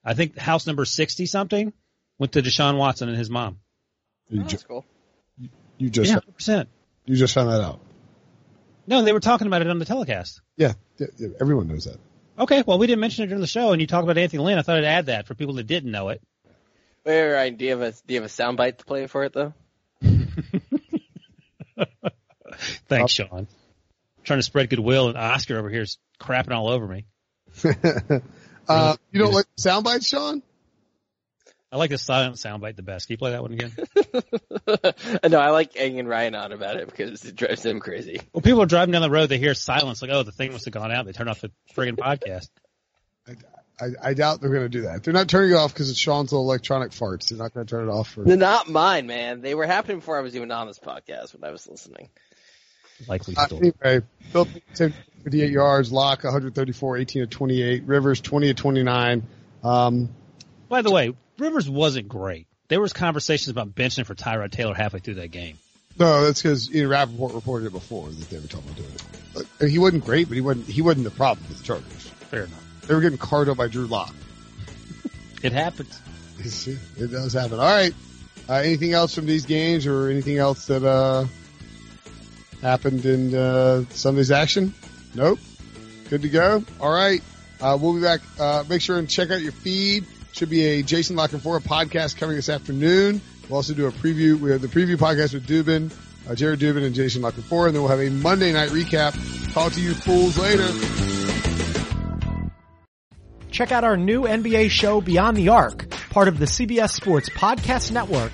I think house number 60 something went to Deshaun Watson and his mom. You, Oh, that's cool. you just, Yeah, 100%. you just found that out. No, they were talking about it on the telecast. Yeah, yeah, yeah, everyone knows that. Okay, well, we didn't mention it during the show, and you talk about Anthony Lynn. I thought I'd add that for people that didn't know it. Wait, Ryan, do you have a do you have a soundbite to play for it though? Thanks, Sean. trying to spread goodwill, and Oscar over here is crapping all over me. uh, you don't like sound bites, Sean? I like the silent soundbite the best. Can you play that one again? no, I like egging Ryan on about it because it drives them crazy. Well, people are driving down the road, they hear silence, like, oh, the thing must have gone out. They turn off the friggin' podcast. I, I doubt they're going to do that. They're not turning it off because it's Sean's little electronic farts. They're not going to turn it off for. They're not mine, man. They were happening before I was even on this podcast when I was listening. Likely Uh, story. anyway, Bill 58 yards, Lock 134, 18 to 28, Rivers 20 to 29. Um, By the way, Rivers wasn't great. There was conversations about benching for Tyrod Taylor halfway through that game. no, that's because Ian Rapoport reported it before that they were talking about doing it. But he wasn't great, but he wasn't he wasn't the problem with the Chargers. Fair enough. They were getting carved up by Drew Lock. It happens. You it does happen. All right. Uh, anything else from these games or anything else that uh, happened in uh, Sunday's action? Nope. Good to go. All right. Uh, we'll be back. Uh, make sure and check out your feed. Should be a Jason La Canfora podcast coming this afternoon. We'll also do a preview. We have the preview podcast with Dubin, uh, Jared Dubin and Jason La Canfora, and then we'll have a Monday night recap. Talk to you fools later. Check out our new NBA show Beyond the Arc, part of the CBS Sports Podcast Network,